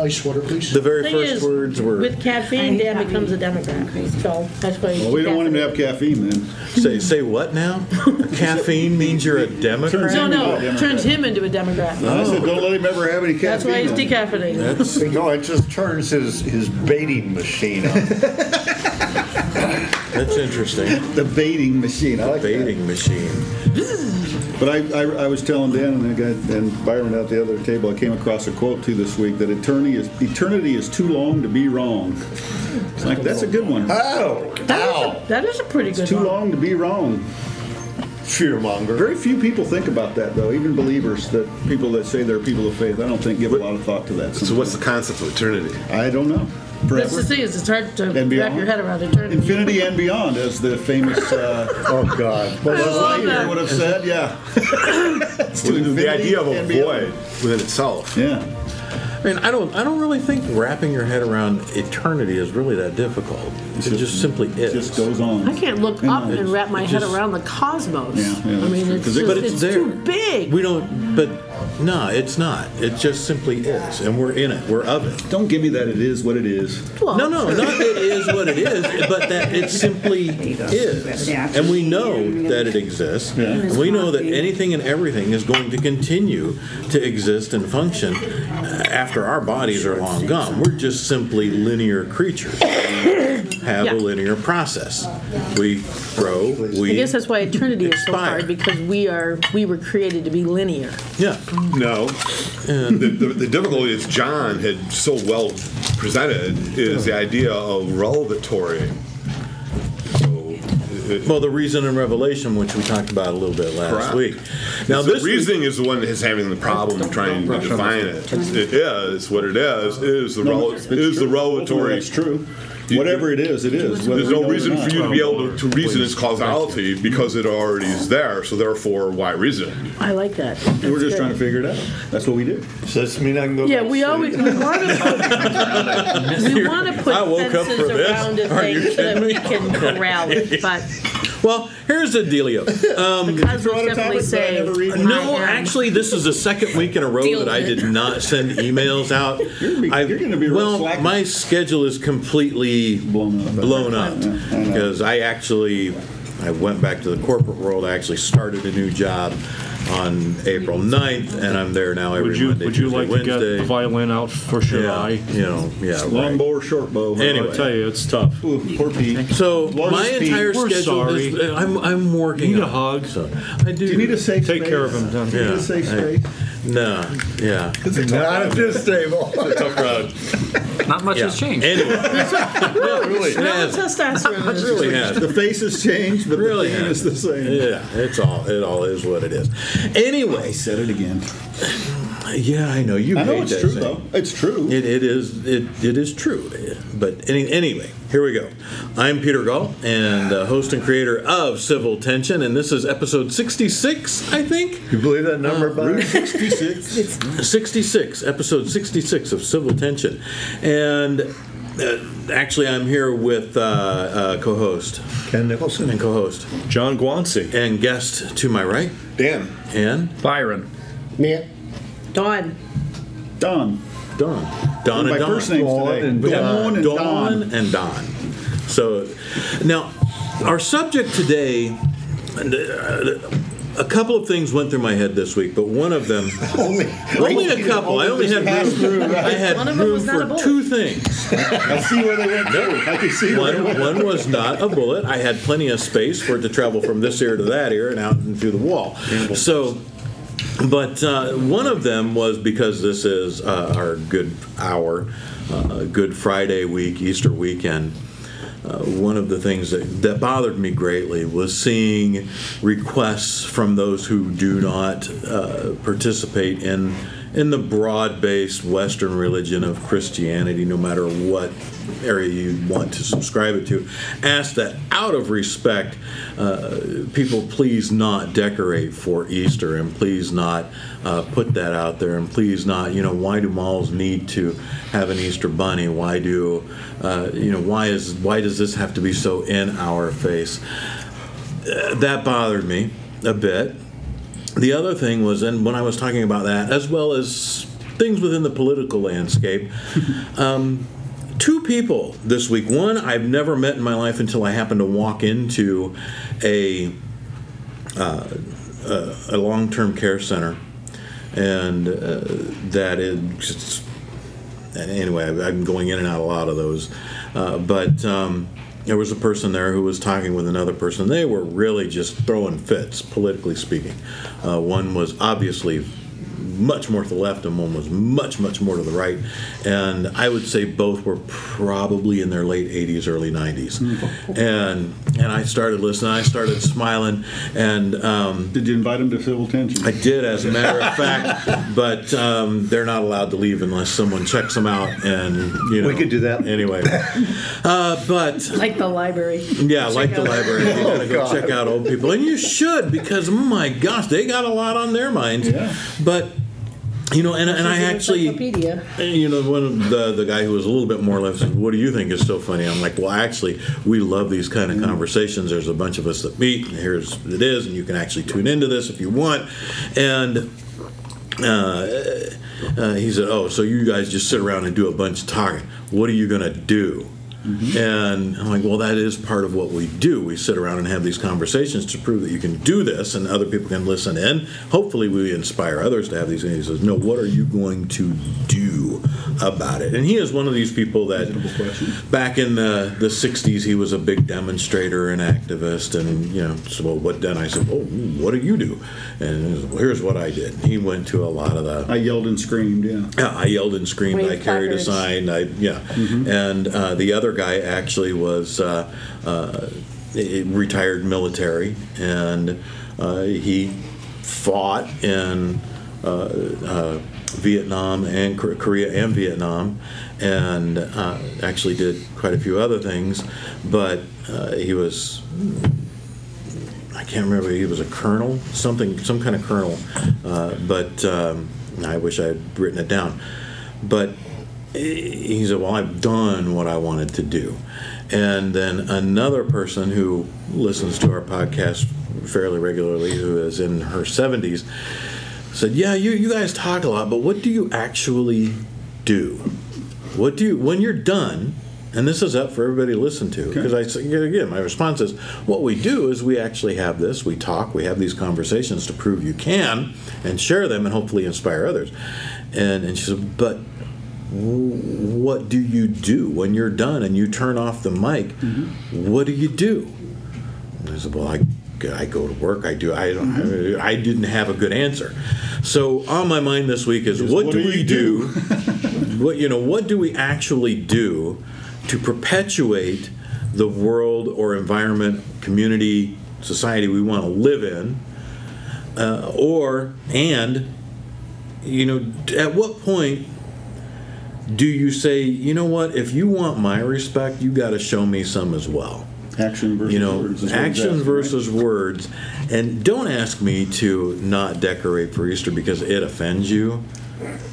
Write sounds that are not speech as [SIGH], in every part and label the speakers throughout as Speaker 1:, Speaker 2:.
Speaker 1: ice water, please.
Speaker 2: The very
Speaker 3: Thing
Speaker 2: first
Speaker 3: is,
Speaker 2: words were
Speaker 3: With caffeine,
Speaker 4: I hate
Speaker 3: Dan
Speaker 4: caffeine.
Speaker 3: becomes a Democrat. So that's why.
Speaker 5: Well, we don't want him to have caffeine then.
Speaker 2: say say what now? [LAUGHS] Caffeine means you're a Democrat.
Speaker 3: No, no,
Speaker 5: Democrat.
Speaker 3: turns him into a Democrat.
Speaker 5: I said, don't let him ever have any caffeine.
Speaker 3: That's why he's
Speaker 5: then.
Speaker 3: decaffeinated. [LAUGHS]
Speaker 6: No, it just turns his, his baiting machine on.
Speaker 2: That's interesting.
Speaker 5: The baiting machine, I like that.
Speaker 2: Baiting machine.
Speaker 5: But I, I, I was telling Dan and, guy, and Byron at the other table, I came across a quote too this week that eternity is eternity is too long to be wrong. It's like that's a good one.
Speaker 6: Oh, ow,
Speaker 3: That is a pretty good
Speaker 5: Too
Speaker 3: one.
Speaker 5: long to be wrong.
Speaker 6: fearmonger.
Speaker 5: Very few people think about that though. Even believers, that people that say they're people of faith, I don't think give a lot of thought to that.
Speaker 7: So what's the concept of eternity?
Speaker 5: I don't know.
Speaker 3: That's the
Speaker 5: Forever.
Speaker 3: thing is, it's hard to
Speaker 5: And
Speaker 3: wrap
Speaker 5: beyond.
Speaker 3: your head around eternity.
Speaker 5: Infinity and beyond, as the famous uh, [LAUGHS]
Speaker 6: Oh, God. [LAUGHS]
Speaker 5: Buzz
Speaker 3: love
Speaker 5: Lightyear
Speaker 3: that.
Speaker 5: would have said. Yeah. It's to
Speaker 7: the
Speaker 5: infinity
Speaker 7: idea of a
Speaker 5: and beyond.
Speaker 7: void within itself.
Speaker 5: Yeah.
Speaker 2: I mean, I don't. I don't really think wrapping your head around eternity is really that difficult. It just, simply is.
Speaker 5: It just goes on.
Speaker 3: I can't look up and wrap my head
Speaker 2: just-
Speaker 3: around the cosmos.
Speaker 5: Yeah, yeah,
Speaker 3: I mean,
Speaker 5: that's
Speaker 3: it's,
Speaker 5: true. 'Cause
Speaker 3: just,
Speaker 2: but it's
Speaker 3: it's
Speaker 2: there.
Speaker 3: too big.
Speaker 2: We don't. But no, it's not. It just simply is, and we're in it. We're of it.
Speaker 5: Don't give me that. It is what it is.
Speaker 3: Well,
Speaker 2: No, no, not that it is what it is, but that it simply is. And we know that it exists. And we know that anything and everything is going to continue to exist and function after our bodies are long gone. We're just simply linear creatures. Have
Speaker 3: Yeah.
Speaker 2: a linear process. We grow, we
Speaker 3: I guess that's why eternity is so
Speaker 2: expire.
Speaker 3: hard because we are we were created to be linear.
Speaker 2: Yeah.
Speaker 7: No. The, the, the difficulty is John had so well presented is the idea of relevatory. So, it-
Speaker 2: Well, the reason in Revelation, which we talked about a little bit last
Speaker 7: Correct.
Speaker 2: week. Now,
Speaker 7: the
Speaker 2: this week-
Speaker 7: reasoning is the one that is having the problem of trying to define it. It is what it is. It is the rel-
Speaker 5: It's
Speaker 7: it is the
Speaker 5: true.
Speaker 7: relevatory.
Speaker 5: That's true. Whatever it is, it is.
Speaker 7: There's no
Speaker 5: know it or
Speaker 7: reason for you to be able to, to reason its causality because it already is there. So therefore, why reason?
Speaker 3: I like that.
Speaker 5: We're just
Speaker 3: good.
Speaker 5: trying to figure it out. That's what we do.
Speaker 6: Does this mean I can go
Speaker 3: Yeah, we always [LAUGHS] we want to we want to put
Speaker 2: I woke up
Speaker 3: fences
Speaker 2: for this.
Speaker 3: around a
Speaker 2: Are you
Speaker 3: thing so that we can corral it, but
Speaker 2: well, here's the dealio. Um,
Speaker 3: the cosmos
Speaker 5: throw a
Speaker 3: definitely
Speaker 5: topic, but I
Speaker 3: say
Speaker 5: never read it.
Speaker 2: No,
Speaker 3: I am-
Speaker 2: actually, this is the second week in a row
Speaker 3: Deal
Speaker 2: that I
Speaker 3: with it.
Speaker 2: did not send emails out. [LAUGHS]
Speaker 5: You're gonna be-
Speaker 2: I've-
Speaker 5: you're gonna be real
Speaker 2: well.
Speaker 5: slack.
Speaker 2: My schedule is completely
Speaker 5: Blown up.
Speaker 2: blown up
Speaker 5: I know.
Speaker 2: because I actually I went back to the corporate world. I actually started a new job on April 9th, and I'm there now every
Speaker 8: Would you,
Speaker 2: Monday,
Speaker 8: would you
Speaker 2: Tuesday,
Speaker 8: like to
Speaker 2: Wednesday.
Speaker 8: get the violin out for sure?
Speaker 2: yeah,
Speaker 8: I,
Speaker 2: you know, yeah.
Speaker 5: Long
Speaker 2: right.
Speaker 5: bow or short bow.
Speaker 2: Anyway.
Speaker 8: I'll tell you, it's tough.
Speaker 5: Ooh, poor Pete.
Speaker 2: So
Speaker 5: Lord
Speaker 2: my
Speaker 5: speed.
Speaker 2: entire
Speaker 8: We're
Speaker 2: schedule
Speaker 8: sorry.
Speaker 2: is I'm I'm working.
Speaker 8: Need a
Speaker 2: on it.
Speaker 8: hug.
Speaker 2: So I do.
Speaker 5: Do you need a safe
Speaker 8: Take
Speaker 5: space?
Speaker 8: care of him, Don.
Speaker 5: Do you need
Speaker 2: Yeah.
Speaker 5: a safe
Speaker 2: Hey.
Speaker 5: space?
Speaker 2: No, yeah.
Speaker 6: it's Not at this table.
Speaker 7: Tough crowd.
Speaker 9: Not much
Speaker 2: yeah.
Speaker 9: has changed.
Speaker 2: Anyway, [LAUGHS] no, really, it
Speaker 3: no
Speaker 2: has.
Speaker 3: testosterone. is-
Speaker 2: really has.
Speaker 5: The face has changed, but
Speaker 2: Really
Speaker 5: the theme
Speaker 2: has.
Speaker 5: is the same.
Speaker 2: Yeah, it's all it all is what it is. Anyway,
Speaker 5: I said it again.
Speaker 2: yeah, I know you.
Speaker 5: I know it's
Speaker 2: that
Speaker 5: true
Speaker 2: saying.
Speaker 5: though. It's true.
Speaker 2: It, it is it, it is true, but any, anyway, here we go. I'm Peter Gall, and uh, host and creator of Civil Tension, and this is episode 66, I think.
Speaker 6: You believe that number, buddy?
Speaker 5: 66. [LAUGHS]
Speaker 2: 66, episode 66 of Civil Tension, and uh, actually, I'm here with uh, uh, co-host
Speaker 6: Ken Nicholson.
Speaker 2: and co-host
Speaker 8: John Guancy.
Speaker 2: and guest to my right,
Speaker 7: Dan.
Speaker 2: and
Speaker 9: Byron.
Speaker 1: Matt,
Speaker 3: Don,
Speaker 5: Don.
Speaker 2: Don. Don
Speaker 5: My
Speaker 2: and Don.
Speaker 5: first names
Speaker 6: Dawn
Speaker 5: today.
Speaker 6: and
Speaker 5: Dawn and
Speaker 2: Dawn
Speaker 5: Don.
Speaker 2: and Don. So now, our subject today. uh, A couple of things went through my head this week, but one of them, [LAUGHS]
Speaker 6: Only,
Speaker 2: only a [LAUGHS] couple. I only had room.
Speaker 5: through, right?
Speaker 2: I had
Speaker 3: One of them
Speaker 2: room
Speaker 3: was not
Speaker 2: for
Speaker 3: bullet.
Speaker 2: two things. [LAUGHS]
Speaker 5: I see where they went No, I can see where they
Speaker 2: One,
Speaker 5: went.
Speaker 2: one was not a bullet. I had plenty of space for it to travel from this ear to that ear and out and through the wall. So, but uh, one of them was because this is uh, our good hour, uh, Good Friday week, Easter weekend. Uh, one of the things that, that bothered me greatly was seeing requests from those who do not uh, participate in in the broad-based Western religion of Christianity, no matter what area you want to subscribe it to, ask that out of respect, uh, people please not decorate for Easter and please not uh, put that out there and please not, you know, why do malls need to have an Easter bunny? Why do, uh, you know, why is why does this have to be so in our face? Uh, that bothered me a bit. The other thing was, and when I was talking about that, as well as things within the political landscape. [LAUGHS] um, two people this week. One I've never met in my life until I happened to walk into a uh, a, a long-term care center, and uh, that is anyway. I've- I'm going in and out a lot of those, uh, but. Um, there was a person there who was talking with another person. They were really just throwing fits, politically speaking. Uh, one was obviously much more to the left, and one was much, much more to the right. And I would say both were probably in their late 80s, early 90s. And and I started listening. I started smiling, and um,
Speaker 5: Did you invite them to civil tension?
Speaker 2: I did, as a matter of fact. But um, they're not allowed to leave unless someone checks them out, and you know.
Speaker 6: We could do that.
Speaker 2: anyway. Uh, but
Speaker 3: Like the library.
Speaker 2: yeah, like the
Speaker 3: out-
Speaker 2: library, you gotta go
Speaker 6: God.
Speaker 2: check out old people, and you should because oh my gosh, they got a lot on their minds.
Speaker 5: Yeah.
Speaker 2: But you know, and, and I actually, you know, one of the the guy who was a little bit more left said, "What do you think is so funny?" I'm like, "Well, actually, we love these kind of conversations. There's a bunch of us that meet, and here's it is, and you can actually tune into this if you want." And uh, uh, he said, "Oh, so you guys just sit around and do a bunch of talking? What are you gonna do?" And I'm like, well, that is part of what we do. We sit around and have these conversations to prove that you can do this, and other people can listen in. Hopefully, we inspire others to have these. And he says, no, what are you going to do about it? And he is one of these people that, back in the, the '60s, he was a big demonstrator and activist, and you know, so well, what then? I said, oh, what do you do? And he said, well, here's what I did. He went to a lot of the
Speaker 5: I yelled and screamed, yeah.
Speaker 2: yeah, I yelled and screamed.
Speaker 3: Waved
Speaker 2: I carried a sign. I yeah, and uh, the other guy actually was uh, uh, retired military, and uh, he fought in Vietnam and Korea and Vietnam, and actually did quite a few other things. But he was I can't remember. He was a colonel, something, some kind of colonel. Uh, but um, I wish I had written it down. But he said, "Well, I've done what I wanted to do." And then another person who listens to our podcast fairly regularly, who is in her seventies, said, "Yeah, you you guys talk a lot, but what do you actually do? What do you when you're done?" And this is up for everybody to listen to because I say again, my response is, what we do is we actually have this, we talk, we have these conversations to prove you can, and share them, and hopefully inspire others. And and she said, but what do you do when you're done and you turn off the mic? What do you do? I said, well, I, I go to work. I do. I don't. I didn't have a good answer. So on my mind this week is what,
Speaker 5: what
Speaker 2: do
Speaker 5: do
Speaker 2: we
Speaker 5: you
Speaker 2: do? [LAUGHS] what you know? What do we actually do to perpetuate the world or environment, community, society we want to live in, uh, or and you know, at what point do you say, you know what, if you want my respect, you got to show me some as well?
Speaker 5: Action versus
Speaker 2: You know,
Speaker 5: words. is what it's
Speaker 2: actions
Speaker 5: asking, right?
Speaker 2: versus words. And don't ask me to not decorate for Easter because it offends you.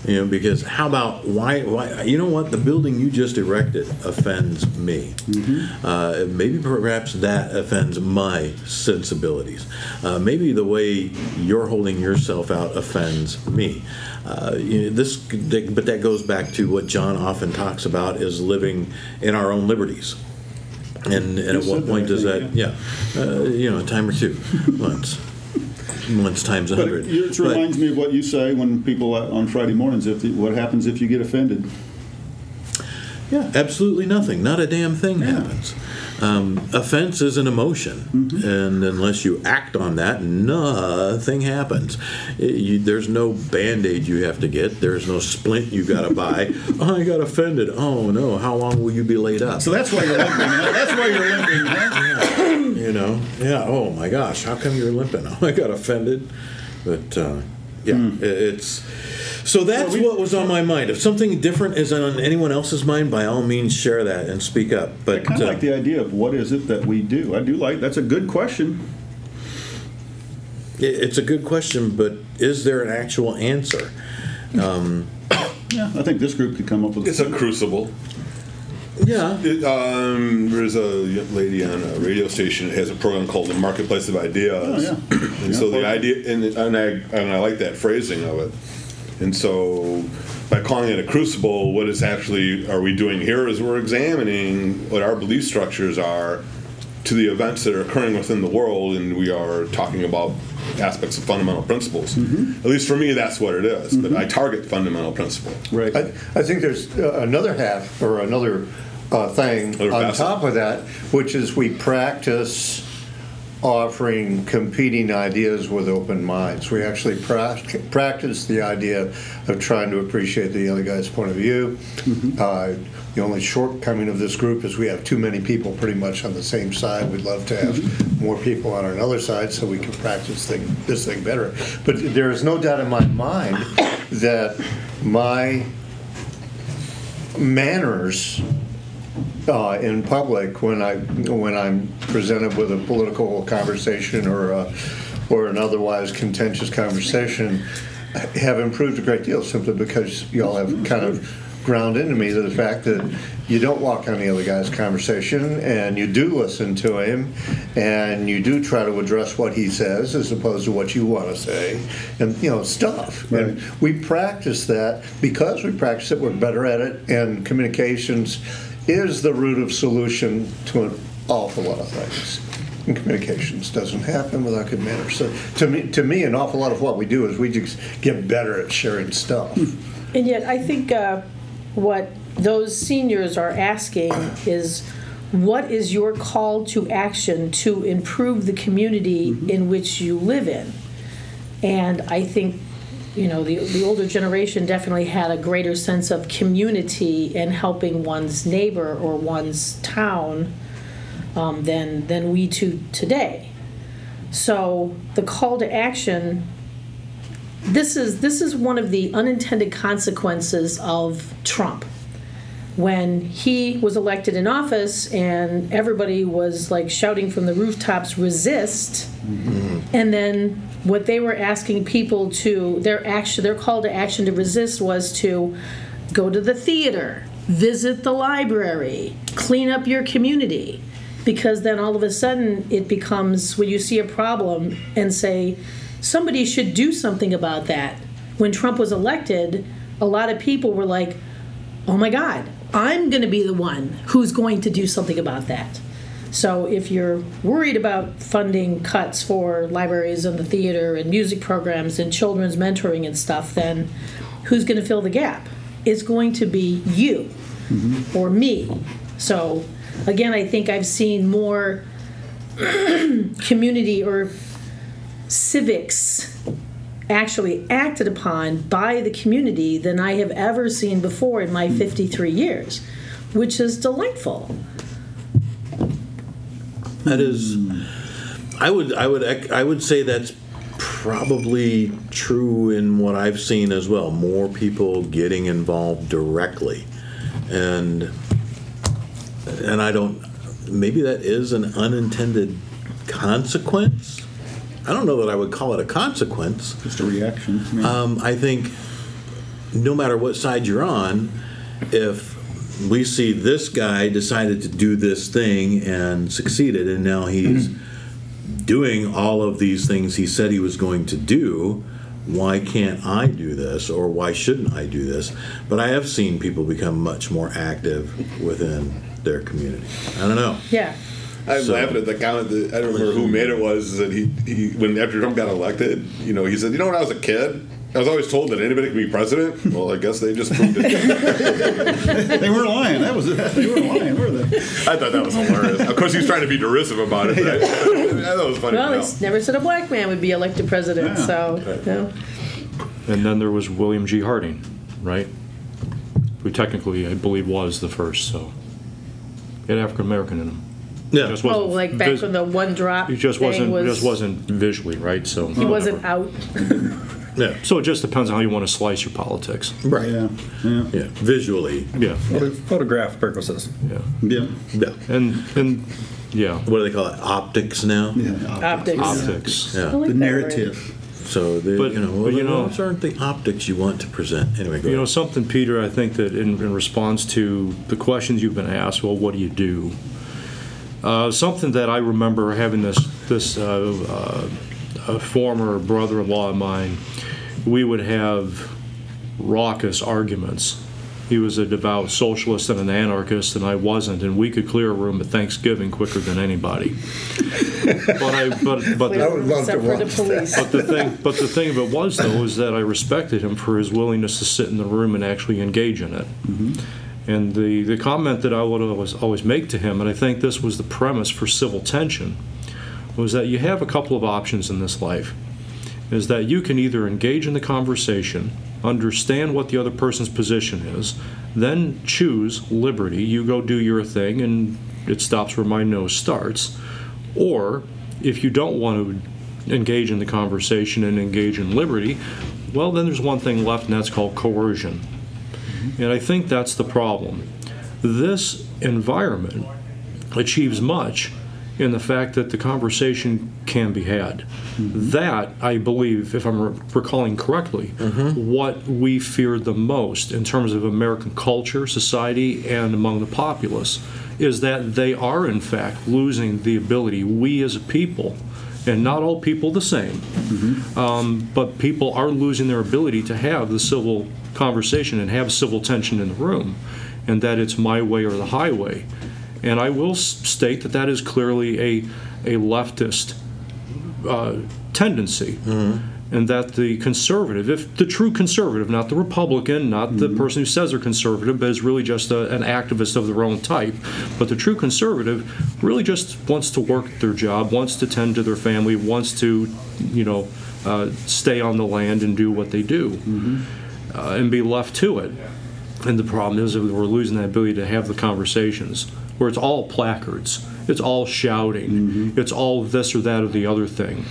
Speaker 2: You know, because how about why? Why? You know what? The building you just erected offends me.
Speaker 5: Mm-hmm.
Speaker 2: Uh, maybe perhaps that offends my sensibilities. Uh, maybe the way you're holding yourself out offends me. Uh, you know, this, but that goes back to what John often talks about: is living in our own liberties. And, and at what
Speaker 5: said that,
Speaker 2: point does that? Yeah, uh, you know, a time or two, once, once times a hundred.
Speaker 5: it it
Speaker 2: But-
Speaker 5: reminds me of what you say when people uh, on Friday mornings, if, what happens if you get offended?
Speaker 2: Yeah, absolutely nothing. Not a damn thing
Speaker 5: Yeah.
Speaker 2: happens. Um, offense is an emotion, and unless you act on that, nothing happens. I- you, there's no band aid you have to get. There's no splint you got to buy. oh, [LAUGHS] I got offended. Oh no, how long will you be laid up?
Speaker 5: So that's why you're limping. huh? That's why you're limping. Huh? [LAUGHS]
Speaker 2: you know, yeah. Oh my gosh, how come you're limping? Oh, [LAUGHS] I got offended. But uh, yeah, i- it's. So that's what was on my mind. If something different is on anyone else's mind, by all means share that and speak up. But
Speaker 5: Kind of
Speaker 2: uh,
Speaker 5: like the idea of what is it that we do. I do like that's a good question.
Speaker 2: It- It's a good question, but is there an actual answer?
Speaker 5: Yeah, I think this group could come up with.
Speaker 7: It's a crucible.
Speaker 2: Yeah.
Speaker 7: It, um, there's a lady on a radio station that has a program called the Marketplace of Ideas.
Speaker 5: Oh, yeah.
Speaker 7: and so the idea, and, and I and I like that phrasing of it. And so by calling it a crucible, what is actually are we doing here is we're examining what our belief structures are to the events that are occurring within the world, and we are talking about aspects of fundamental principles. At least for me, that's what it is. But I target fundamental principle.
Speaker 5: Right.
Speaker 6: I, I think there's uh, another half or another uh, thing
Speaker 7: Another
Speaker 6: on
Speaker 7: facet.
Speaker 6: top of that, which is we practice offering competing ideas with open minds. We actually prac- practice the idea of trying to appreciate the other guy's point of view. Uh, the only shortcoming of this group is we have too many people pretty much on the same side. We'd love to have more people on another side so we can practice thing, this thing better. But there is no doubt in my mind that my manners uh, in public when I when I'm presented with a political conversation or a, or an otherwise contentious conversation have improved a great deal simply because y'all have kind of ground into me the fact that you don't walk on the other guy's conversation and you do listen to him and you do try to address what he says as opposed to what you want to say and you know stuff. And we practice that because we practice it we're better at it and communications is the root of solution to an awful lot of things. And communications doesn't happen without good manners. So to me to me an awful lot of what we do is we just get better at sharing stuff.
Speaker 3: And yet, I think uh, what those seniors are asking is, what is your call to action to improve the community in which you live in? And I think, you know, the, the older generation definitely had a greater sense of community and helping one's neighbor or one's town um, than, than we do today. So the call to action this is this is one of the unintended consequences of Trump. When he was elected in office and everybody was like shouting from the rooftops resist and then what they were asking people to their action their call to action to resist was to go to the theater, visit the library, clean up your community because then all of a sudden it becomes when you see a problem and say somebody should do something about that. When Trump was elected, a lot of people were like, "Oh my god, I'm going to be the one who's going to do something about that." So if you're worried about funding cuts for libraries and the theater and music programs and children's mentoring and stuff, then who's going to fill the gap? It's going to be you mm-hmm. or me. So again, I think I've seen more [CLEARS THROAT] community or civics actually acted upon by the community than I have ever seen before in my mm. 53 years, which is delightful.
Speaker 2: That is, I would, I would, I would say that's probably true in what I've seen as well. More people getting involved directly, and and I don't. Maybe that is an unintended consequence. I don't know that I would call it a consequence.
Speaker 5: Just a reaction.
Speaker 2: Um, I think no matter what side you're on, if we see this guy decided to do this thing and succeeded, and now he's mm-hmm. doing all of these things he said he was going to do, why can't I do this or why shouldn't I do this? But I have seen people become much more active within their community. I don't know.
Speaker 3: Yeah.
Speaker 7: I'm
Speaker 2: So-
Speaker 7: laughing at the comment that I don't remember who made it was that he, he when after Trump got elected, you know, he said, you know, when I was a kid, I was always told that anybody could be president. Well, I guess they just proved it. [LAUGHS]
Speaker 5: they weren't lying. That was they weren't lying, were they?
Speaker 7: I thought that was hilarious. Of course, he was trying to be derisive about it. But [LAUGHS] I, I thought it was funny.
Speaker 3: Well,
Speaker 7: to
Speaker 3: it's
Speaker 7: know.
Speaker 3: never said a black man would be elected president,
Speaker 5: Yeah.
Speaker 3: so, no.
Speaker 8: And then there was William G. Harding, right? Who technically, I believe, was the first, so. He had African American in him.
Speaker 2: Yeah.
Speaker 8: Just
Speaker 3: Oh,
Speaker 8: wasn't
Speaker 3: like back
Speaker 8: vis-
Speaker 3: when the one drop
Speaker 8: He just
Speaker 3: thing
Speaker 8: wasn't,
Speaker 3: was,
Speaker 8: just wasn't visually, right, so.
Speaker 3: he wasn't out. [LAUGHS]
Speaker 2: Yeah.
Speaker 8: So it just depends on how you want to slice your politics.
Speaker 2: Right.
Speaker 5: Yeah, yeah,
Speaker 2: Yeah. Visually.
Speaker 8: Yeah,
Speaker 1: For photograph purposes.
Speaker 8: yeah.
Speaker 5: yeah.
Speaker 2: Yeah.
Speaker 8: And, and, yeah,
Speaker 2: What do they call it? Optics now.
Speaker 5: yeah.
Speaker 3: Optics.
Speaker 8: optics.
Speaker 2: Yeah.
Speaker 3: I like
Speaker 5: The
Speaker 3: that
Speaker 5: narrative.
Speaker 2: So the,
Speaker 8: But-
Speaker 2: you know, well,
Speaker 8: but you know-
Speaker 2: those aren't the optics you want to present. Anyway, go
Speaker 8: You know,
Speaker 2: ahead.
Speaker 8: something, Peter, I think that in, in response to the questions you've been asked, well, what do you do? Uh, something that I remember having this, this uh, uh, a former brother-in-law of mine, we would have raucous arguments. He was a devout socialist and an anarchist, and I wasn't, and we could clear a room at Thanksgiving quicker than anybody. [LAUGHS] But I, but, but.
Speaker 6: I would love to
Speaker 3: Except for the
Speaker 6: watch
Speaker 3: police.
Speaker 8: But the thing, but the thing of it was though, is that I respected him for his willingness to sit in the room and actually engage in it. And the, the comment that I would always, always make to him, and I think this was the premise for civil tension, was that you have a couple of options in this life. Is that you can either engage in the conversation, understand what the other person's position is, then choose liberty, you go do your thing, and it stops where my nose starts. Or if you don't want to engage in the conversation and engage in liberty, well, then there's one thing left, and that's called coercion. And I think that's the problem. This environment achieves much in the fact that the conversation can be had. Mm-hmm. That, I believe, if I'm re- recalling correctly, mm-hmm. what we feared the most in terms of American culture, society, and among the populace is that they are, in fact, losing the ability, we as a people, and not all people the same, mm-hmm. um, but people are losing their ability to have the civil conversation and have civil tension in the room, and that it's my way or the highway. And I will state that that is clearly a, a leftist uh, tendency. And that the conservative, if the true conservative, not the Republican, not the person who says they're conservative, but is really just a, an activist of their own type, but the true conservative really just wants to work their job, wants to tend to their family, wants to, you know, uh, stay on the land and do what they do, uh, and be left to it. And the problem is that we're losing that ability to have the conversations where it's all placards, it's all shouting, it's all this or that or the other thing.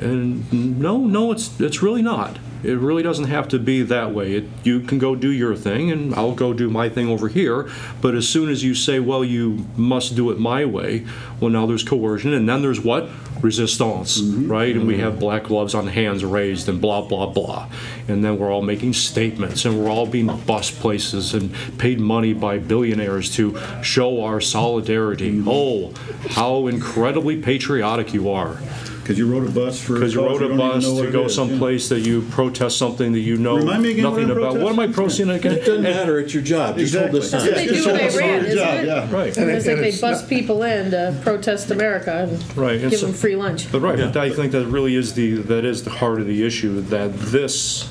Speaker 8: And no, no, it's it's really not. It really doesn't have to be that way. It, you can go do your thing, and I'll go do my thing over here. But as soon as you say, "Well, you must do it my way," well, now there's coercion, and then there's what resistance, mm-hmm. right? And we mm-hmm. have black gloves on hands raised, and blah blah blah. And then we're all making statements, and we're all being bus places and paid money by billionaires to show our solidarity. Mm-hmm. Oh, how incredibly patriotic you are!
Speaker 5: Because you rode a bus for.
Speaker 8: Because you
Speaker 5: cause
Speaker 8: rode a
Speaker 5: don't even
Speaker 8: bus
Speaker 5: know what
Speaker 8: to
Speaker 5: it
Speaker 8: go
Speaker 5: is, yeah.
Speaker 8: someplace that you protest something that you know
Speaker 5: Remind me again what
Speaker 8: nothing
Speaker 5: I'm
Speaker 8: about. What am I
Speaker 5: protesting?
Speaker 8: protesting
Speaker 2: It doesn't
Speaker 8: again?
Speaker 2: matter, it's your job, just hold
Speaker 5: Exactly.
Speaker 2: the
Speaker 3: That's what they
Speaker 5: Yeah,
Speaker 3: do
Speaker 5: just
Speaker 3: in
Speaker 5: hold
Speaker 3: Iran, isn't
Speaker 5: yeah,
Speaker 3: it?
Speaker 5: yeah.
Speaker 8: Right.
Speaker 3: It's
Speaker 6: And
Speaker 3: like they
Speaker 6: it's
Speaker 3: bust
Speaker 6: not-
Speaker 3: people in to protest America and
Speaker 8: Right. and
Speaker 3: give
Speaker 8: so-
Speaker 3: them free lunch.
Speaker 8: But right, but I think that really is the that is the heart of the issue that this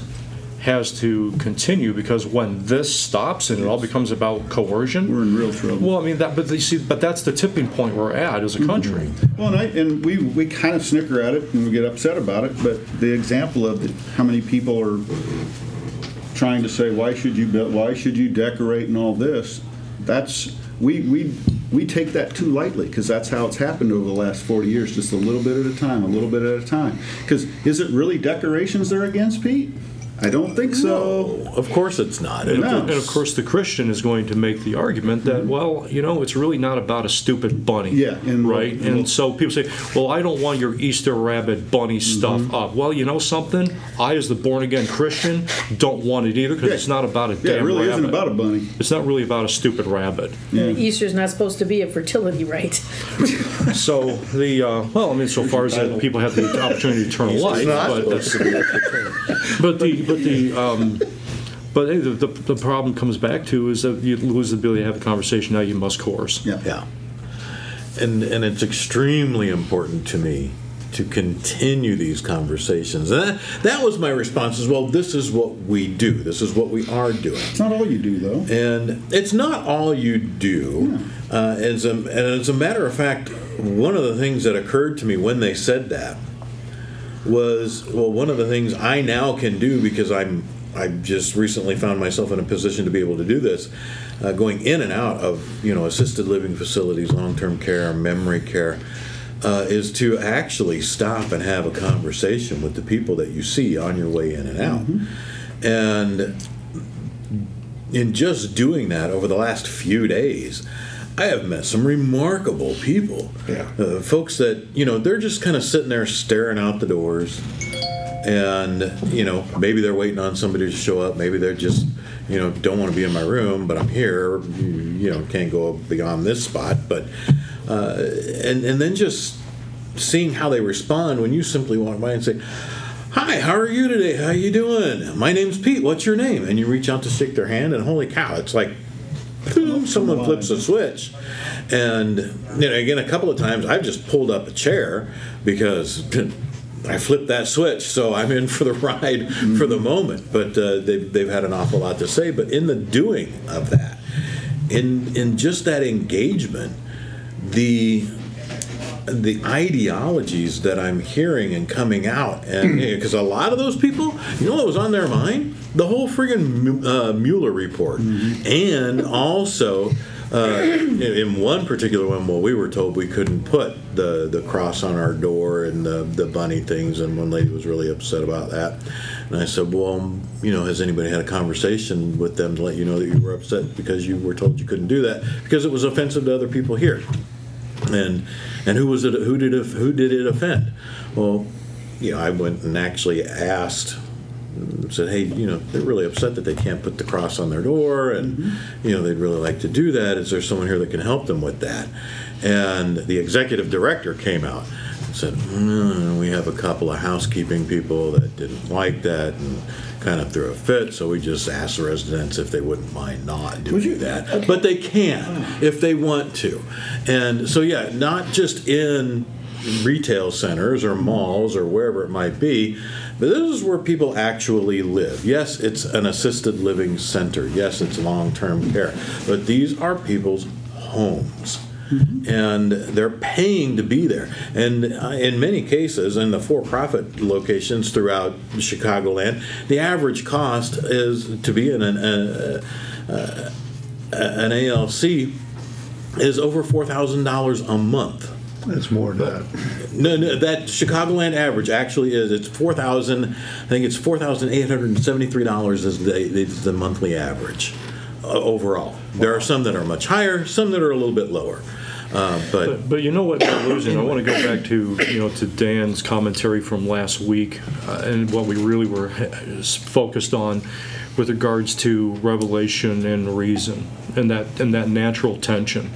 Speaker 8: has to continue because when this stops and it all becomes about coercion,
Speaker 5: We're in real trouble.
Speaker 8: Well, I mean that, but you see, but that's the tipping point we're at as a mm-hmm. country.
Speaker 5: Well, and, I, and we, we kind of snicker at it and we get upset about it, but the example of the, how many people are trying to say, why should you, why should you decorate and all this, that's, we, we, we take that too lightly because that's how it's happened over the last 40 years, just a little bit at a time, a little bit at a time. Because is it really decorations they're against, Pete? I don't think so.
Speaker 2: Of course it's not. It-
Speaker 5: No.
Speaker 8: And of course, the Christian is going to make the argument that, well, you know, it's really not about a stupid bunny.
Speaker 5: Yeah, and-
Speaker 8: right. And so people say, well, I don't want your Easter rabbit bunny stuff
Speaker 5: Mm-hmm.
Speaker 8: up. Well, you know something? I, as the born again Christian, don't want it either because
Speaker 5: Yeah.
Speaker 8: it's not about a
Speaker 5: Yeah, it
Speaker 8: damn
Speaker 5: really
Speaker 8: rabbit.
Speaker 5: isn't about a bunny.
Speaker 8: It's not really about a stupid rabbit. Yeah.
Speaker 3: Easter's not supposed to be a fertility rate. [LAUGHS]
Speaker 8: So the uh, well, I mean, so far as that people have the opportunity to eternal life,
Speaker 6: not
Speaker 8: but that's, but the but the um, but hey, the, the the problem comes back to is that you lose the ability to have a conversation. Now you must coerce.
Speaker 5: Yeah.
Speaker 2: Yeah. And, and it's extremely important to me to continue these conversations. And that, that was my response as well. This is what we do. This is what we are doing.
Speaker 5: It's not all you do, though.
Speaker 2: And it's not all you do. Uh, as a, and as a matter of fact, one of the things that occurred to me when they said that was well, one of the things I now can do because I'm I just recently found myself in a position to be able to do this, uh, going in and out of you know assisted living facilities, long term care, memory care. Uh, is to actually stop and have a conversation with the people that you see on your way in and out. And in just doing that over the last few days, I have met some remarkable people.
Speaker 6: Yeah.
Speaker 2: Uh, folks that, you know, they're just kind of sitting there staring out the doors. And, you know, maybe they're waiting on somebody to show up. Maybe they're just, you know, don't want to be in my room, but I'm here. You, know, can't go beyond this spot. But, uh, and, and then just seeing how they respond when you simply walk by and say, Hi, how are you today? How you doing? My name's Pete. What's your name? And you reach out to shake their hand, and holy cow, it's like someone flips a switch. And you know, again, a couple of times I've just pulled up a chair because [LAUGHS] I flipped that switch, so I'm in for the [LAUGHS] ride for the moment. But uh, they've, they've had an awful lot to say. But in the doing of that, in in just that engagement, the the ideologies that I'm hearing and coming out, and [CLEARS THROAT] because a lot of those people, you know what was on their mind? The whole friggin' uh, Mueller report, and also. Uh, in, in one particular one, well, we were told we couldn't put the, the cross on our door and the, the bunny things, and one lady was really upset about that. And I said, Well, you know, has anybody had a conversation with them to let you know that you were upset because you were told you couldn't do that because it was offensive to other people here? and and who was it who did it who did it offend well you know i went and actually asked said hey you know they're really upset that they can't put the cross on their door and you know they'd really like to do that. Is there someone here that can help them with that? And the executive director came out and said "Mm, we have a couple of housekeeping people that didn't like that and kind of threw a fit so we just asked the residents if they wouldn't mind not doing that. But they can if they want to. And so yeah not just in retail centers or malls or wherever it might be but this is where people actually live. Yes it's an assisted living center. Yes it's long-term care. But these are people's homes. And they're paying to be there. And uh, in many cases, in the for-profit locations throughout Chicagoland, the average cost is to be in an, uh, uh, an ALC is over four thousand dollars a month.
Speaker 6: That's more than that.
Speaker 2: No, no, that Chicagoland average actually is it's four thousand. I think it's four thousand eight hundred and seventy-three dollars is the is the monthly average uh, overall. There are some that are much higher, some that are a little bit lower. Uh, but
Speaker 8: But, but you know what we're losing? I want to go back to, you know, to Dan's commentary from last week uh, and what we really were he- focused on with regards to revelation and reason and that, and that natural tension.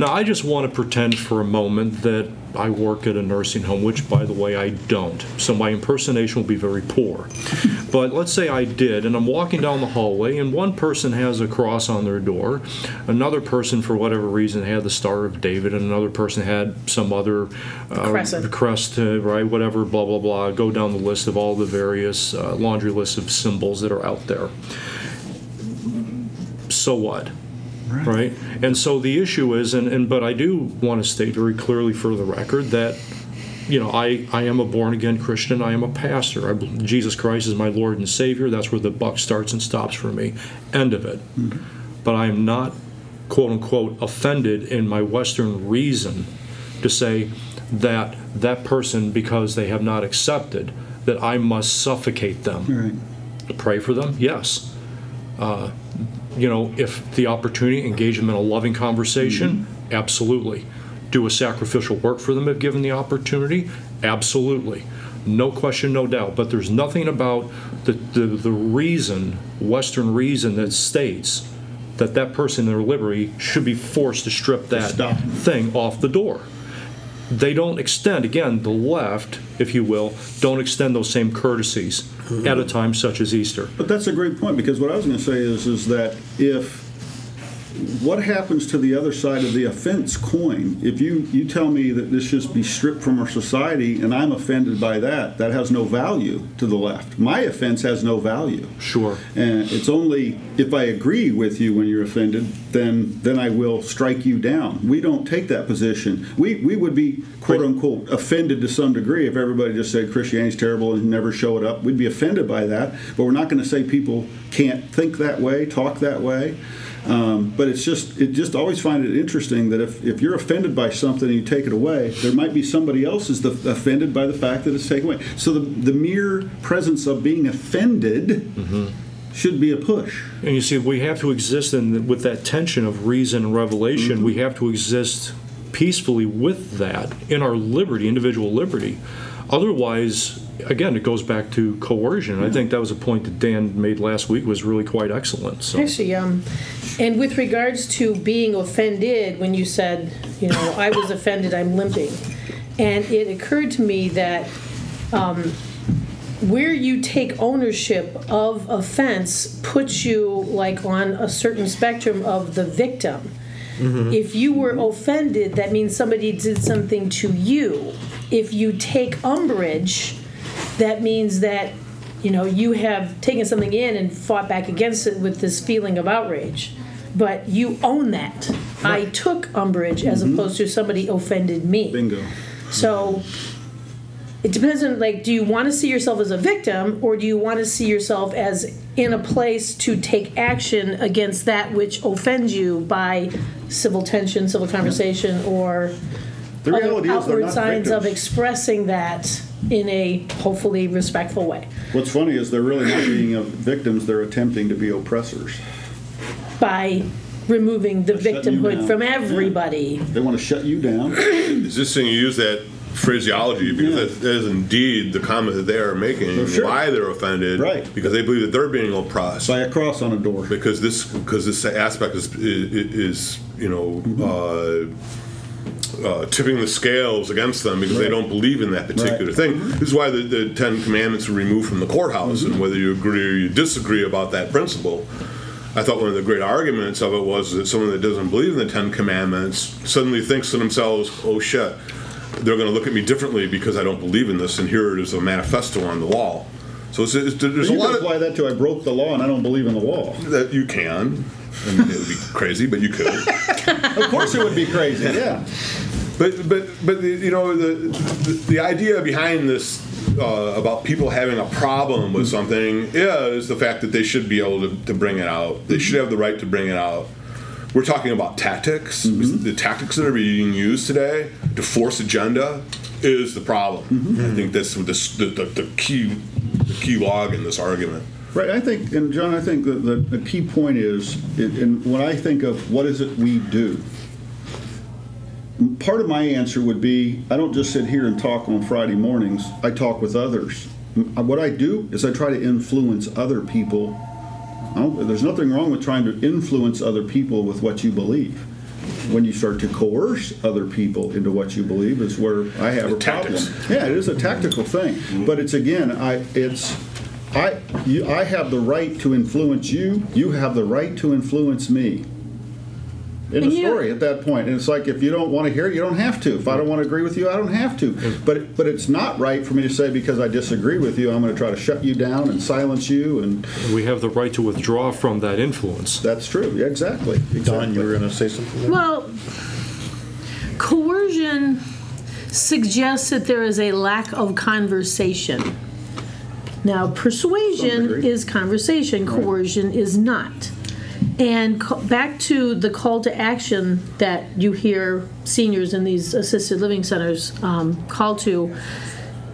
Speaker 8: Now, I just want to pretend for a moment that I work at a nursing home, which, by the way, I don't. So my impersonation will be very poor. [LAUGHS] But let's say I did, and I'm walking down the hallway, and one person has a cross on their door, another person, for whatever reason, had the Star of David, and another person had some other uh,
Speaker 3: Crescent.
Speaker 8: crest, uh, right? Whatever, blah blah blah. Go down the list of all the various uh, laundry lists of symbols that are out there. So what? Right. And so the issue is, and, and but I do want to state very clearly for the record that, you know, I, I am a born again Christian. I am a pastor. I, Jesus Christ is my Lord and Savior. That's where the buck starts and stops for me. End of it. Mm-hmm. But I am not, quote unquote, offended in my Western reason to say that that person, because they have not accepted, that I must suffocate them.
Speaker 5: Right.
Speaker 8: Pray for them? Yes. Uh, you know, if the opportunity, engage them in a loving conversation, absolutely. Do a sacrificial work for them if given the opportunity, absolutely. No question, no doubt. But there's nothing about the, the, the reason, Western reason, that states that that person in their liberty should be forced to strip that
Speaker 5: Stop.
Speaker 8: thing off the door they don't extend, again, the left, if you will, don't extend those same courtesies at a time such as Easter.
Speaker 5: But that's a great point because what I was going to say is is that if what happens to the other side of the offense coin? If you you tell me that this should be stripped from our society and I'm offended by that, that has no value to the left. My offense has no value.
Speaker 8: Sure.
Speaker 5: And it's only if I agree with you when you're offended, then then I will strike you down. We don't take that position. We we would be quote unquote offended to some degree if everybody just said Christianity's terrible and never show it up. We'd be offended by that, but we're not going to say people can't think that way, talk that way. Um, but it's just it just always find it interesting that if, if you're offended by something and you take it away, there might be somebody else is the, offended by the fact that it's taken away. So the the mere presence of being offended should be a push.
Speaker 8: And you see, we have to exist in with that tension of reason and revelation. We have to exist peacefully with that in our liberty, individual liberty. Otherwise, again, it goes back to coercion. I think that was a point that Dan made last week was really quite excellent. So.
Speaker 3: Actually, um, and with regards to being offended, when you said, you know, I was offended, I'm limping, and it occurred to me that um, where you take ownership of offense puts you like on a certain spectrum of the victim. If you were offended, that means somebody did something to you. If you take umbrage, that means that you know you have taken something in and fought back against it with this feeling of outrage. But you own that. I took umbrage as mm-hmm. opposed to somebody offended me.
Speaker 5: Bingo.
Speaker 3: So it depends on like, do you want to see yourself as a victim or do you want to see yourself as in a place to take action against that which offends you by civil tension, civil conversation, or
Speaker 5: The
Speaker 3: other
Speaker 5: reality is they're
Speaker 3: outward
Speaker 5: not
Speaker 3: signs of
Speaker 5: victims.
Speaker 3: expressing that in a hopefully respectful way
Speaker 5: What's funny is they're really not being uh, victims, they're attempting to be oppressors.
Speaker 3: by removing the
Speaker 5: shutting you
Speaker 3: victimhood
Speaker 5: down.
Speaker 3: from
Speaker 5: Yeah.
Speaker 3: everybody.
Speaker 5: They want to shut you down. [CLEARS THROAT]
Speaker 7: It's interesting you use that phraseology because
Speaker 5: Yeah.
Speaker 7: that, that is indeed the comment that they are making.
Speaker 5: For sure.
Speaker 7: Why they're offended,
Speaker 5: Right.
Speaker 7: Because they believe that they're being oppressed.
Speaker 5: By a cross on a door.
Speaker 7: because this because this aspect is is, is you know uh, uh, tipping the scales against them because they don't believe in that particular
Speaker 5: Right.
Speaker 7: thing. This is why the, the Ten Commandments were removed from the courthouse, and whether you agree or you disagree about that principle. I thought one of the great arguments of it was that someone that doesn't believe in the Ten Commandments suddenly thinks to themselves, "Oh shit, they're going to look at me differently because I don't believe in this." And here it is a manifesto on the wall. So it's, it's, there's a
Speaker 5: You
Speaker 7: lot
Speaker 5: could
Speaker 7: of
Speaker 5: apply that to I broke the law and I don't believe in the law.
Speaker 7: that you can. I mean, it would be crazy, but you could. [LAUGHS]
Speaker 5: Of course it would be crazy, yeah.
Speaker 7: But but but the, you know the, the the idea behind this uh, about people having a problem with mm-hmm. something is the fact that they should be able to, to bring it out. They mm-hmm. should have the right to bring it out. We're talking about tactics. Mm-hmm. The tactics that are being used today to force agenda is the problem. I think that's the, the, the key the key log in this argument.
Speaker 5: Right, I think, and John, I think that the, the key point is, it- and when I think of what is it we do, part of my answer would be, I don't just sit here and talk on Friday mornings, I talk with others. What I do is I try to influence other people. I don't- There's nothing wrong with trying to influence other people with what you believe. When you start to coerce other people into what you believe is where I have a problem. Yeah, it is a tactical thing, but it's again, I, it's, I, you, I have the right to influence you, you have the right to influence me. In
Speaker 3: And
Speaker 5: the
Speaker 3: you-
Speaker 5: story at that point. point, and it's like if you don't want to hear it, you don't have to. If I don't want to agree with you, I don't have to. But but it's not right for me to say because I disagree with you, I'm going to try to shut you down and silence you, and
Speaker 8: We have the right to withdraw from that influence.
Speaker 5: that's true. Yeah, exactly. exactly.
Speaker 1: Don, you were going to say something? there?
Speaker 3: Well, coercion suggests that there is a lack of conversation. Now, persuasion is conversation, coercion is not. And co- back to the call to action that you hear seniors in these assisted living centers um, call to,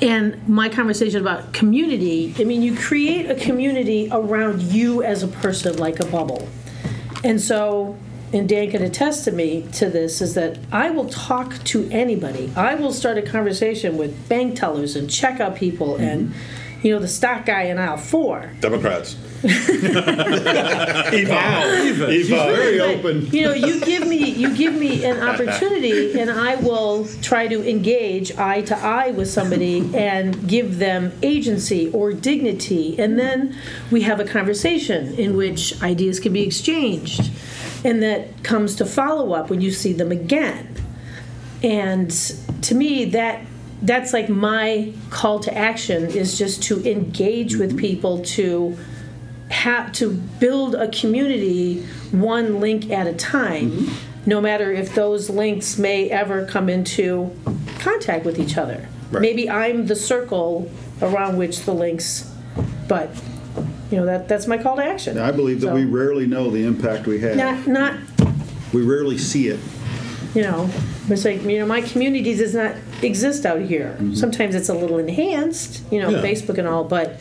Speaker 3: and my conversation about community, I mean, you create a community around you as a person like a bubble. And so, and Dan can attest to me to this, is that I will talk to anybody. I will start a conversation with bank tellers and checkout people and, you know, the stock guy in aisle four.
Speaker 7: Democrats. [LAUGHS] Eva. Eva.
Speaker 5: Very open.
Speaker 3: You know, you give me you give me an opportunity, and I will try to engage eye to eye with somebody and give them agency or dignity, and then we have a conversation in which ideas can be exchanged, and that comes to follow up when you see them again. And to me, that that's like my call to action is just to engage with mm-hmm. people to have to build a community one link at a time, mm-hmm. no matter if those links may ever come into contact with each other. Maybe I'm the circle around which the links, but you know that that's my call to action.
Speaker 5: I believe that we rarely know the impact we have.
Speaker 3: not not
Speaker 5: We rarely see it.
Speaker 3: you know it's like you know my community does not exist out here. Mm-hmm. Sometimes it's a little enhanced you know
Speaker 2: Yeah.
Speaker 3: facebook and all but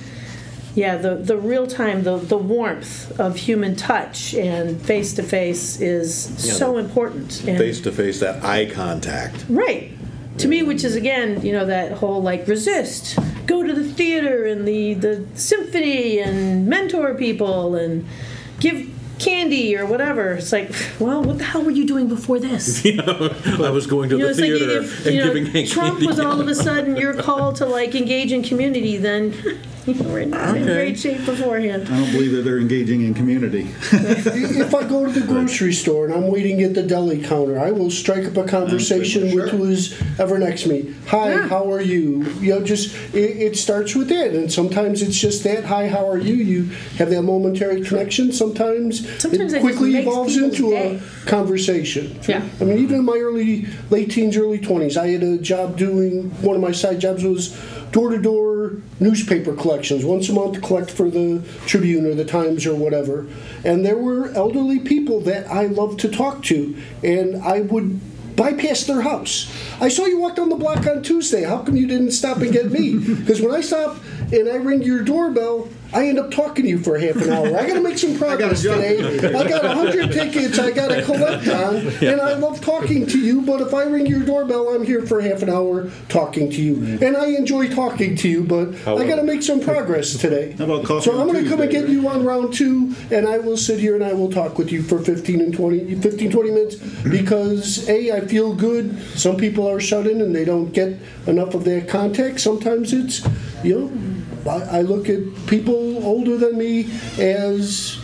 Speaker 3: yeah the the real time the the warmth of human touch and face to face is so important and
Speaker 2: Face to face, that eye contact.
Speaker 3: right. To me which is again you know that whole like resist go to the theater and the the symphony and mentor people and give candy or whatever. It's like well what the hell were you doing before this? [LAUGHS]
Speaker 2: I was going to
Speaker 3: you know,
Speaker 2: the
Speaker 3: it's like
Speaker 2: theater
Speaker 3: if
Speaker 2: and
Speaker 3: you know,
Speaker 2: giving
Speaker 3: Trump was all of a sudden your [LAUGHS] call to like engage in community, then We're not in
Speaker 2: Okay.
Speaker 3: great shape beforehand.
Speaker 5: I don't believe that they're engaging in community.
Speaker 4: If I go to the grocery store and I'm waiting at the deli counter, I will strike up a conversation with who is ever next to me. Hi,
Speaker 3: Yeah.
Speaker 4: how are you? You know, just it, it starts with that, and sometimes it's just that. Hi, how are you? You have that momentary connection. Sometimes,
Speaker 3: Sometimes it
Speaker 4: it quickly
Speaker 3: just makes
Speaker 4: evolves
Speaker 3: people's
Speaker 4: into
Speaker 3: day.
Speaker 4: a conversation.
Speaker 3: Yeah.
Speaker 4: I mean, even in my early, late teens, early twenties, I had a job doing. One of my side jobs was door-to-door newspaper collections. Once a month, to collect for the Tribune or the Times or whatever. And there were elderly people that I loved to talk to, and I would bypass their house. I saw you walk down the block on Tuesday. How come you didn't stop and get me? [LAUGHS] Because when I stop and I ring your doorbell, I end up talking to you for half an hour. I got to make some [LAUGHS] progress
Speaker 5: jump.
Speaker 4: today. I got a hundred tickets I got to [LAUGHS] collect on, and I love talking to you. But if I ring your doorbell, I'm here for half an hour talking to you, and I enjoy talking to you. But I got to make some [LAUGHS] progress today.
Speaker 5: How about coffee
Speaker 4: So I'm going to come and get you on round two, and I will sit here and I will talk with you for 15 and 20, 15, 20 minutes because a I feel good. Some people are shut in and they don't get enough of that contact. Sometimes it's you know. I I look at people older than me as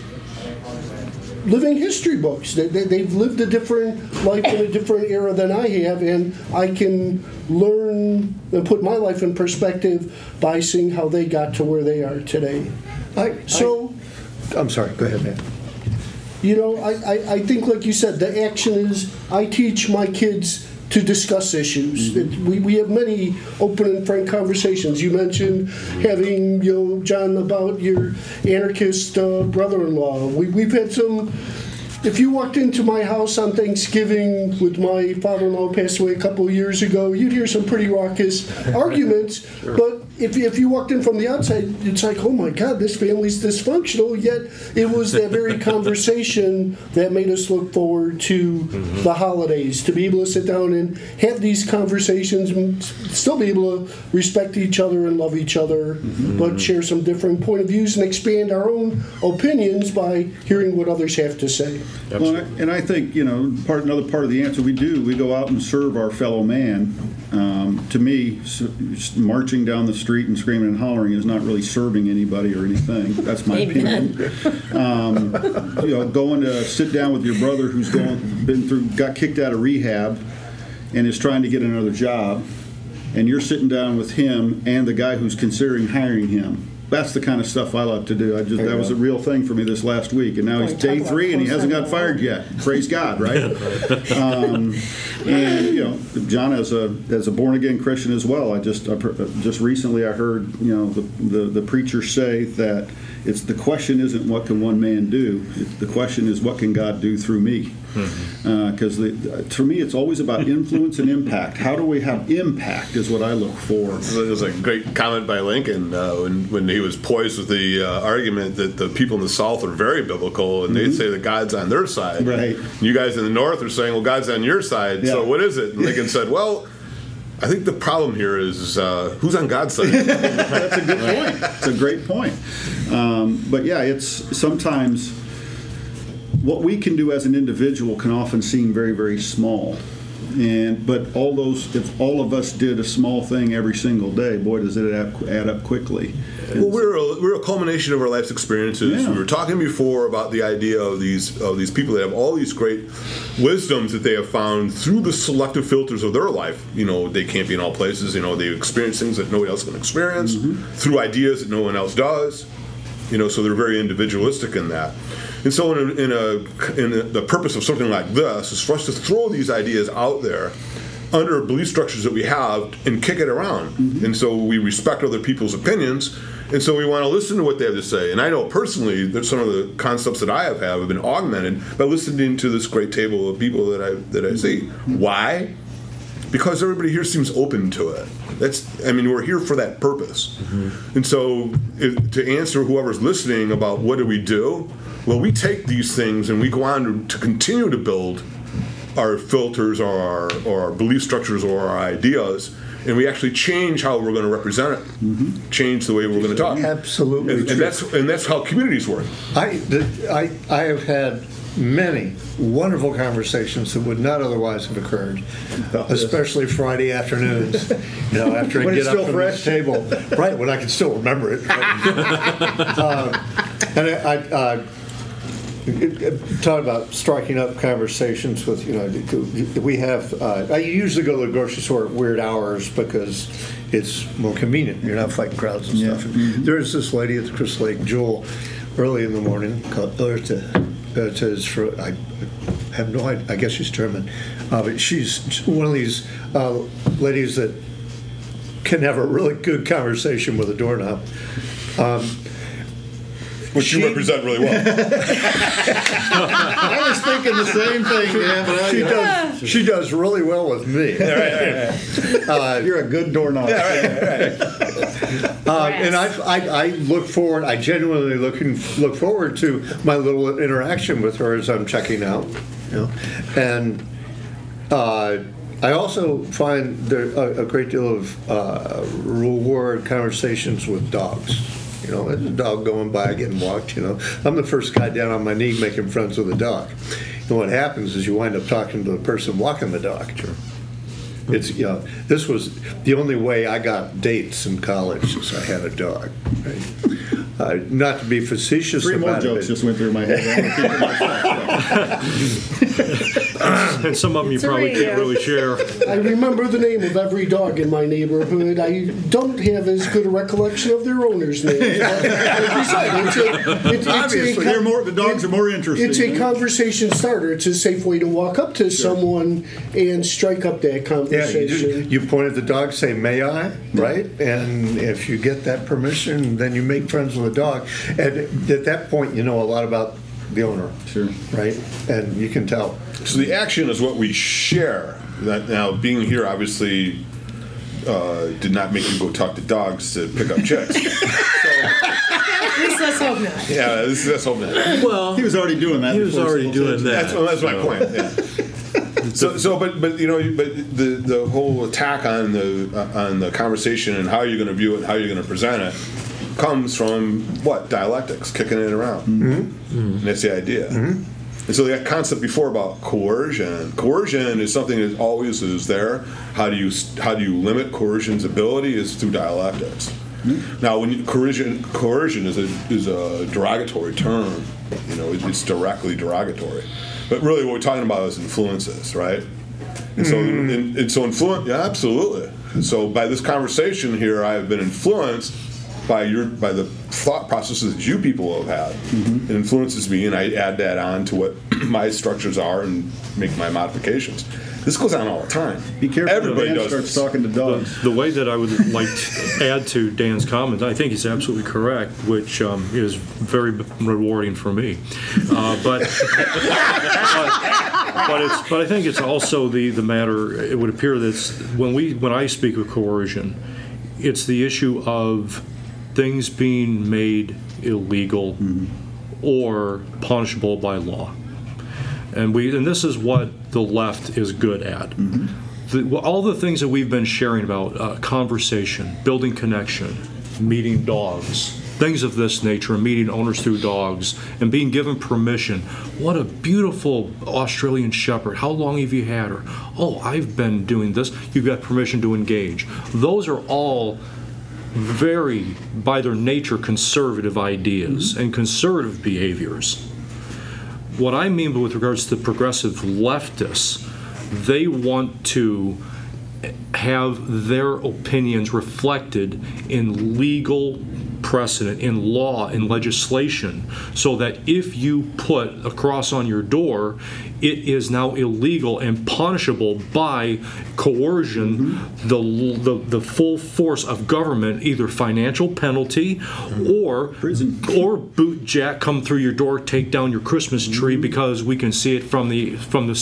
Speaker 4: living history books. They, they, they've lived a different life in a different era than I have, and I can learn and put my life in perspective by seeing how they got to where they are today.
Speaker 6: I,
Speaker 4: So,
Speaker 6: I, I'm sorry, go ahead, man.
Speaker 4: you know, I, I, I think, like you said, the action is I teach my kids to discuss issues. It, we, we have many open and frank conversations. You mentioned having, you know, John, about your anarchist uh, brother in law. We, we've had some. If you walked into my house on Thanksgiving with my father-in-law passed away a couple of years ago, you'd hear some pretty raucous [LAUGHS] arguments. But if, if you walked in from the outside, it's like, oh my God, this family's dysfunctional. Yet it was that very [LAUGHS] conversation that made us look forward to mm-hmm. the holidays, to be able to sit down and have these conversations and still be able to respect each other and love each other, mm-hmm. but share some different point of views and expand our own opinions by hearing what others have to say.
Speaker 5: Well, and I- and I think, you know, part, another part of the answer we do, we go out and serve our fellow man. Um, To me, s- s- marching down the street and screaming and hollering is not really serving anybody or anything. That's my opinion. Um, You know, going to sit down with your brother who's going, been through, got kicked out of rehab and is trying to get another job, and you're sitting down with him and the guy who's considering hiring him. That's the kind of stuff I love to do. I just, that was a real thing for me this last week, and now he's day three and he hasn't got fired yet. Praise God, right? [LAUGHS] Um, And, you know, John, as a, as a born-again Christian as well, I just, I just recently I heard, you know, the, the the preacher say that it's, the question isn't what can one man do? It's- The question is what can God do through me? Because to me, it's always about influence and impact. How do we have impact is what I look for.
Speaker 7: It was a great comment by Lincoln uh, when, when he was poised with the uh, argument that the people in the South are very biblical and they'd say that God's on their side.
Speaker 5: Right.
Speaker 7: You guys in the North are saying, well, God's on your side. So what is it? And Lincoln said, well, I think the problem here is uh, who's on God's side. [LAUGHS]
Speaker 5: That's a good point. It's a great point. Um, but yeah, it's sometimes what we can do as an individual can often seem very, very small. And but all those, if all of us did a small thing every single day, boy, does it add, add up quickly.
Speaker 7: Well, we're a, we're a culmination of our life's experiences.
Speaker 5: Yeah.
Speaker 7: We were talking before about the idea of these of these people that have all these great wisdoms that they have found through the selective filters of their life. You know, they can't be in all places. You know, they experience things that nobody else can experience mm-hmm. through ideas that no one else does. You know, so they're very individualistic in that. And so, in a, in a in a, the purpose of something like this is for us to throw these ideas out there under belief structures that we have and kick it around. Mm-hmm. And so we respect other people's opinions, and so we want to listen to what they have to say. And I know personally that some of the concepts that I have have, have been augmented by listening to this great table of people that I that I see. Mm-hmm. Why? Because everybody here seems open to it. That's I mean we're here for that purpose. Mm-hmm. And so if, to answer whoever's listening about what do we do, well we take these things and we go on to, to continue to build our filters or our, or our belief structures or our ideas, and we actually change how we're going to represent it, mm-hmm. change the way we're going to talk.
Speaker 6: Absolutely
Speaker 7: And, and that's and that's how communities work.
Speaker 6: I, the- I, I have had many wonderful conversations that would not otherwise have occurred, especially Friday afternoons, [LAUGHS] you know, after I get up
Speaker 5: still
Speaker 6: from
Speaker 5: fresh.
Speaker 6: this table. Right, when I can still remember it. Uh, [LAUGHS] And I, I, uh, talk about striking up conversations with, you know, we have, uh, I usually go to the grocery store at weird hours because it's more convenient. You're not fighting crowds and
Speaker 5: Yeah.
Speaker 6: stuff. There's this lady at the Crystal Lake, Jewel, early in the morning, called Urte. Urte is for, I have no idea, I guess she's German. Uh, But she's one of these uh, ladies that can have a really good conversation with a doorknob.
Speaker 7: Which you
Speaker 6: She-
Speaker 7: represent really well. [LAUGHS]
Speaker 5: I was thinking the same thing, Dan, but
Speaker 6: She
Speaker 5: I,
Speaker 6: does, she does really well with me. [LAUGHS]
Speaker 5: you're a good doorknob.
Speaker 6: Uh, and I, I, I look forward, I genuinely looking, look forward to my little interaction with her as I'm checking out, you know. And uh, I also find there a, a great deal of uh, reward conversations with dogs. You know, there's a dog going by getting walked. You know, I'm the first guy down on my knee making friends with a dog. And what happens is you wind up talking to the person walking the dog. It's, you know, this was the only way I got dates in college is I had a dog. Right? Uh, not to be facetious
Speaker 5: Three more
Speaker 6: about
Speaker 5: jokes
Speaker 6: it.
Speaker 5: just went through my head. I wanna keep it myself. [LAUGHS]
Speaker 8: And some of them you
Speaker 3: It's
Speaker 8: probably
Speaker 3: radio.
Speaker 8: can't really share.
Speaker 4: I remember the name of every dog in my neighborhood. I don't have as good a recollection of their owners' names. [LAUGHS] But like you said, it's a, it- it's a
Speaker 6: Obviously,
Speaker 5: They're more, the dogs are more interesting.
Speaker 4: It's a conversation starter. It's a safe way to walk up to someone and strike up that
Speaker 6: Yeah, you,
Speaker 4: conversation.
Speaker 6: you point at the dog, say, "May I?" Right, and if you get that permission, then you make friends with the dog. And at that point, you know a lot about the owner.
Speaker 5: Sure.
Speaker 6: Right, and you can tell.
Speaker 7: So the action is what we share. That now being here obviously uh, did not make you go talk to dogs to pick up checks. [LAUGHS]
Speaker 3: At least let's hope not.
Speaker 7: yeah, this, that's hope not.
Speaker 2: Well,
Speaker 5: He was already doing that.
Speaker 2: he was
Speaker 5: before
Speaker 2: already
Speaker 5: Civil
Speaker 2: doing
Speaker 5: Code.
Speaker 2: that.
Speaker 7: That's, well, that's my point. Yeah. [LAUGHS] So, so, but, but you know, but the the whole attack on the uh, on the conversation and how you're going to view it, and how you're going to present it, comes from what dialectics, kicking it around. Mm-hmm. mm-hmm. And that's the idea. Mm-hmm. And so that concept before about coercion, coercion is something that always is there. How do you how do you limit coercion's ability? Is through dialectics. Mm-hmm. Now, when you, coercion coercion is a is a derogatory term, you know, it- it's directly derogatory. But really, what we're talking about is influences, right? And so, and, and so influence, yeah, absolutely. And so, by this conversation here, I have been influenced by your by the thought processes that you people have had. It influences me, and I add that on to what [CLEARS THROAT] my structures are and make my modifications. This goes on all the time.
Speaker 5: Be careful
Speaker 7: Everybody
Speaker 5: Dan
Speaker 7: does
Speaker 5: starts
Speaker 7: this.
Speaker 5: talking to dogs.
Speaker 8: The way that I would like to add to Dan's comments, I think he's absolutely correct, which um, is very rewarding for me. Uh, but, [LAUGHS] but, but it's but I think it's also the the matter. It would appear that when we when I speak of coercion, it's the issue of things being made illegal or punishable by law. And we and this is what the left is good at. The, all the things that we've been sharing about uh, conversation, building connection, meeting dogs, things of this nature, meeting owners through dogs, and being given permission. What a beautiful Australian Shepherd. How long have you had her? Oh, I've been doing this. You've got permission to engage. Those are all very, by their nature, conservative ideas mm-hmm. and conservative behaviors. What I mean with regards to progressive leftists, they want to have their opinions reflected in legal precedent, in law, in legislation, so that if you put a cross on your door, it is now illegal and punishable by coercion, mm-hmm. the, the, the full force of government, either financial penalty mm-hmm. or
Speaker 5: Prison.
Speaker 8: or boot jack come through your door, take down your Christmas tree mm-hmm. because we can see it from the from the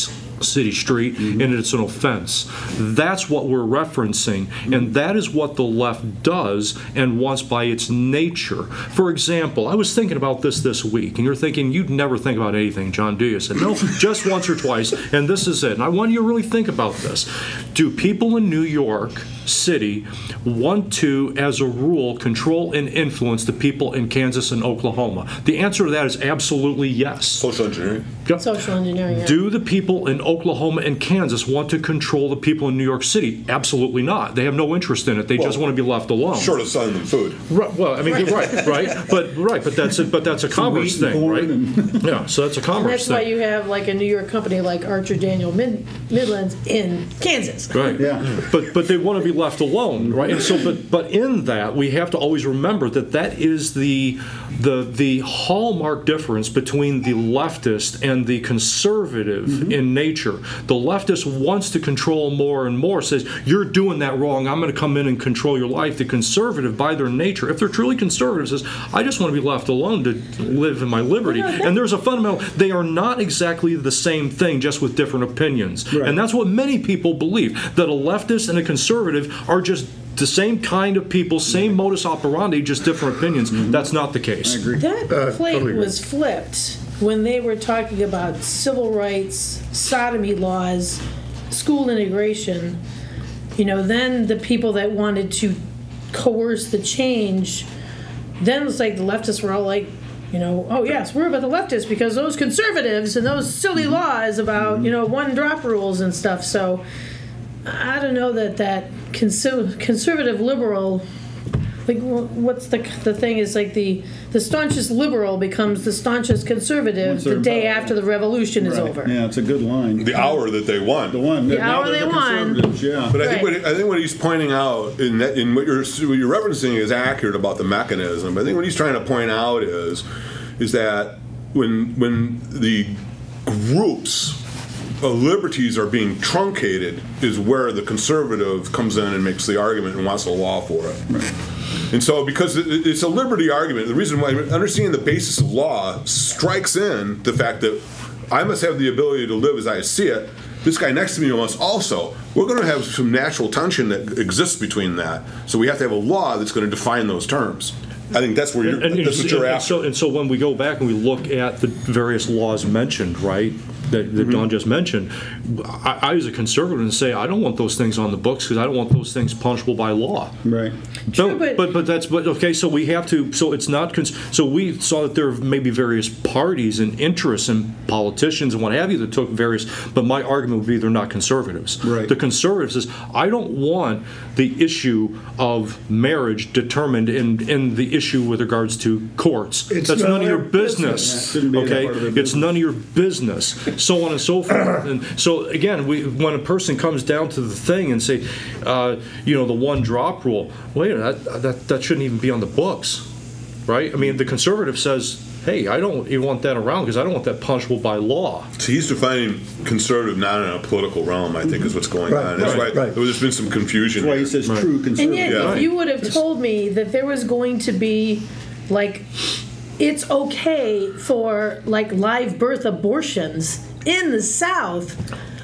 Speaker 8: city street mm-hmm. and it's an offense. That's what we're referencing, and that is what the left does and wants by its nature. For example, I was thinking about this this week, and you're thinking you'd never think about anything, John, do you? I said, no, [LAUGHS] just once or twice, and this is it. And I want you to really think about this. Do people in New York City want to, as a rule, control and influence the people in Kansas and Oklahoma? The answer to that is absolutely yes.
Speaker 7: Social engineering.
Speaker 8: Yep.
Speaker 3: Social engineering. yeah.
Speaker 8: Do the people in Oklahoma and Kansas want to control the people in New York City? Absolutely not. They have no interest in it. They just want to be left alone.
Speaker 7: Short of selling them food.
Speaker 8: Right, well, I mean, you're right, right, but right, but that's a, but that's a commerce thing, right?
Speaker 5: and-
Speaker 8: Yeah, so that's a
Speaker 3: And
Speaker 8: commerce
Speaker 3: that's why you have like a New York company like Archer Daniel Mid- Midlands in Kansas.
Speaker 8: Right.
Speaker 5: Yeah.
Speaker 8: But but they want to be left alone, right? And so but but in that we have to always remember that that is the the the hallmark difference between the leftist and the conservative mm-hmm. in nature. The leftist wants to control more and more, says you're doing that wrong. I'm going to come in and control your life. The conservative, by their nature, if they're truly conservative, says I just want to be left alone to live in my liberty. And there's a fundamental. They are not exactly the same thing, just with different opinions. And that's what many people believe that a leftist and a conservative are just the same kind of people, same modus operandi, just different opinions. That's not the case.
Speaker 3: That plate
Speaker 6: totally agree.
Speaker 3: was flipped when they were talking about civil rights, sodomy laws, school integration. You know, then the people that wanted to coerce the change, then it's like the leftists were all like, you know, oh yes, we're about the leftists because those conservatives and those silly mm-hmm. laws about you know one drop rules and stuff. So I don't know that that conser- conservative liberal like what's the the thing is like the the staunchest liberal becomes the staunchest conservative the day
Speaker 5: about-
Speaker 3: after the revolution is over.
Speaker 5: Yeah, it's a good line.
Speaker 7: The hour that they won.
Speaker 5: The one.
Speaker 3: The
Speaker 5: now
Speaker 3: hour
Speaker 5: they're the
Speaker 3: won.
Speaker 5: conservatives, Yeah.
Speaker 7: But I think,
Speaker 3: Right.
Speaker 7: what, I think what he's pointing out in, that, in what you're what you're referencing is accurate about the mechanism. I think what he's trying to point out is is that when when the groups of liberties are being truncated is where the conservative comes in and makes the argument and wants a law for it. And so, because it's a liberty argument, the reason why understanding the basis of law strikes in the fact that I must have the ability to live as I see it. This guy next to me must also. We're going to have some natural tension that exists between that. So we have to have a law that's going to define those terms. I think that's where you're.
Speaker 8: And,
Speaker 7: that's what you're
Speaker 8: and
Speaker 7: after.
Speaker 8: so, and so when we go back and we look at the various laws mentioned, right, that, that
Speaker 7: Mm-hmm.
Speaker 8: Don just mentioned, I, I as a conservative and say I don't want those things on the books because I don't want those things punishable by law.
Speaker 5: Right.
Speaker 8: No,
Speaker 3: but-
Speaker 8: but but that's but okay. So we have to. So it's not. Cons- so we saw that there may be various parties and interests and politicians and what have you that took various. But my argument would be they're not conservatives.
Speaker 5: Right.
Speaker 8: The conservatives is I don't want the issue of marriage determined in in the issue with regards to courts.
Speaker 4: It's
Speaker 8: that's
Speaker 4: none
Speaker 8: none of
Speaker 4: of
Speaker 8: your business.
Speaker 5: business. Yeah, shouldn't be a
Speaker 8: okay.
Speaker 5: part of their
Speaker 8: It's none of your business. So on and so forth. And so again, we when a person comes down to the thing and say, uh, you know, the one drop rule. Wait, a that, that that shouldn't even be on the books, right? I mean, the conservative says, hey, I don't even want that around because I don't want that punishable by law.
Speaker 7: So he's defining conservative not in a political realm. I think is what's going
Speaker 6: Right,
Speaker 7: on. That's
Speaker 6: right,
Speaker 7: why
Speaker 6: right.
Speaker 7: there's been some confusion.
Speaker 5: That's why he
Speaker 7: here.
Speaker 5: says true
Speaker 3: And
Speaker 5: conservative.
Speaker 3: yet,
Speaker 7: Yeah.
Speaker 3: if you would have told me that there was going to be like it's okay for like live birth abortions in the South,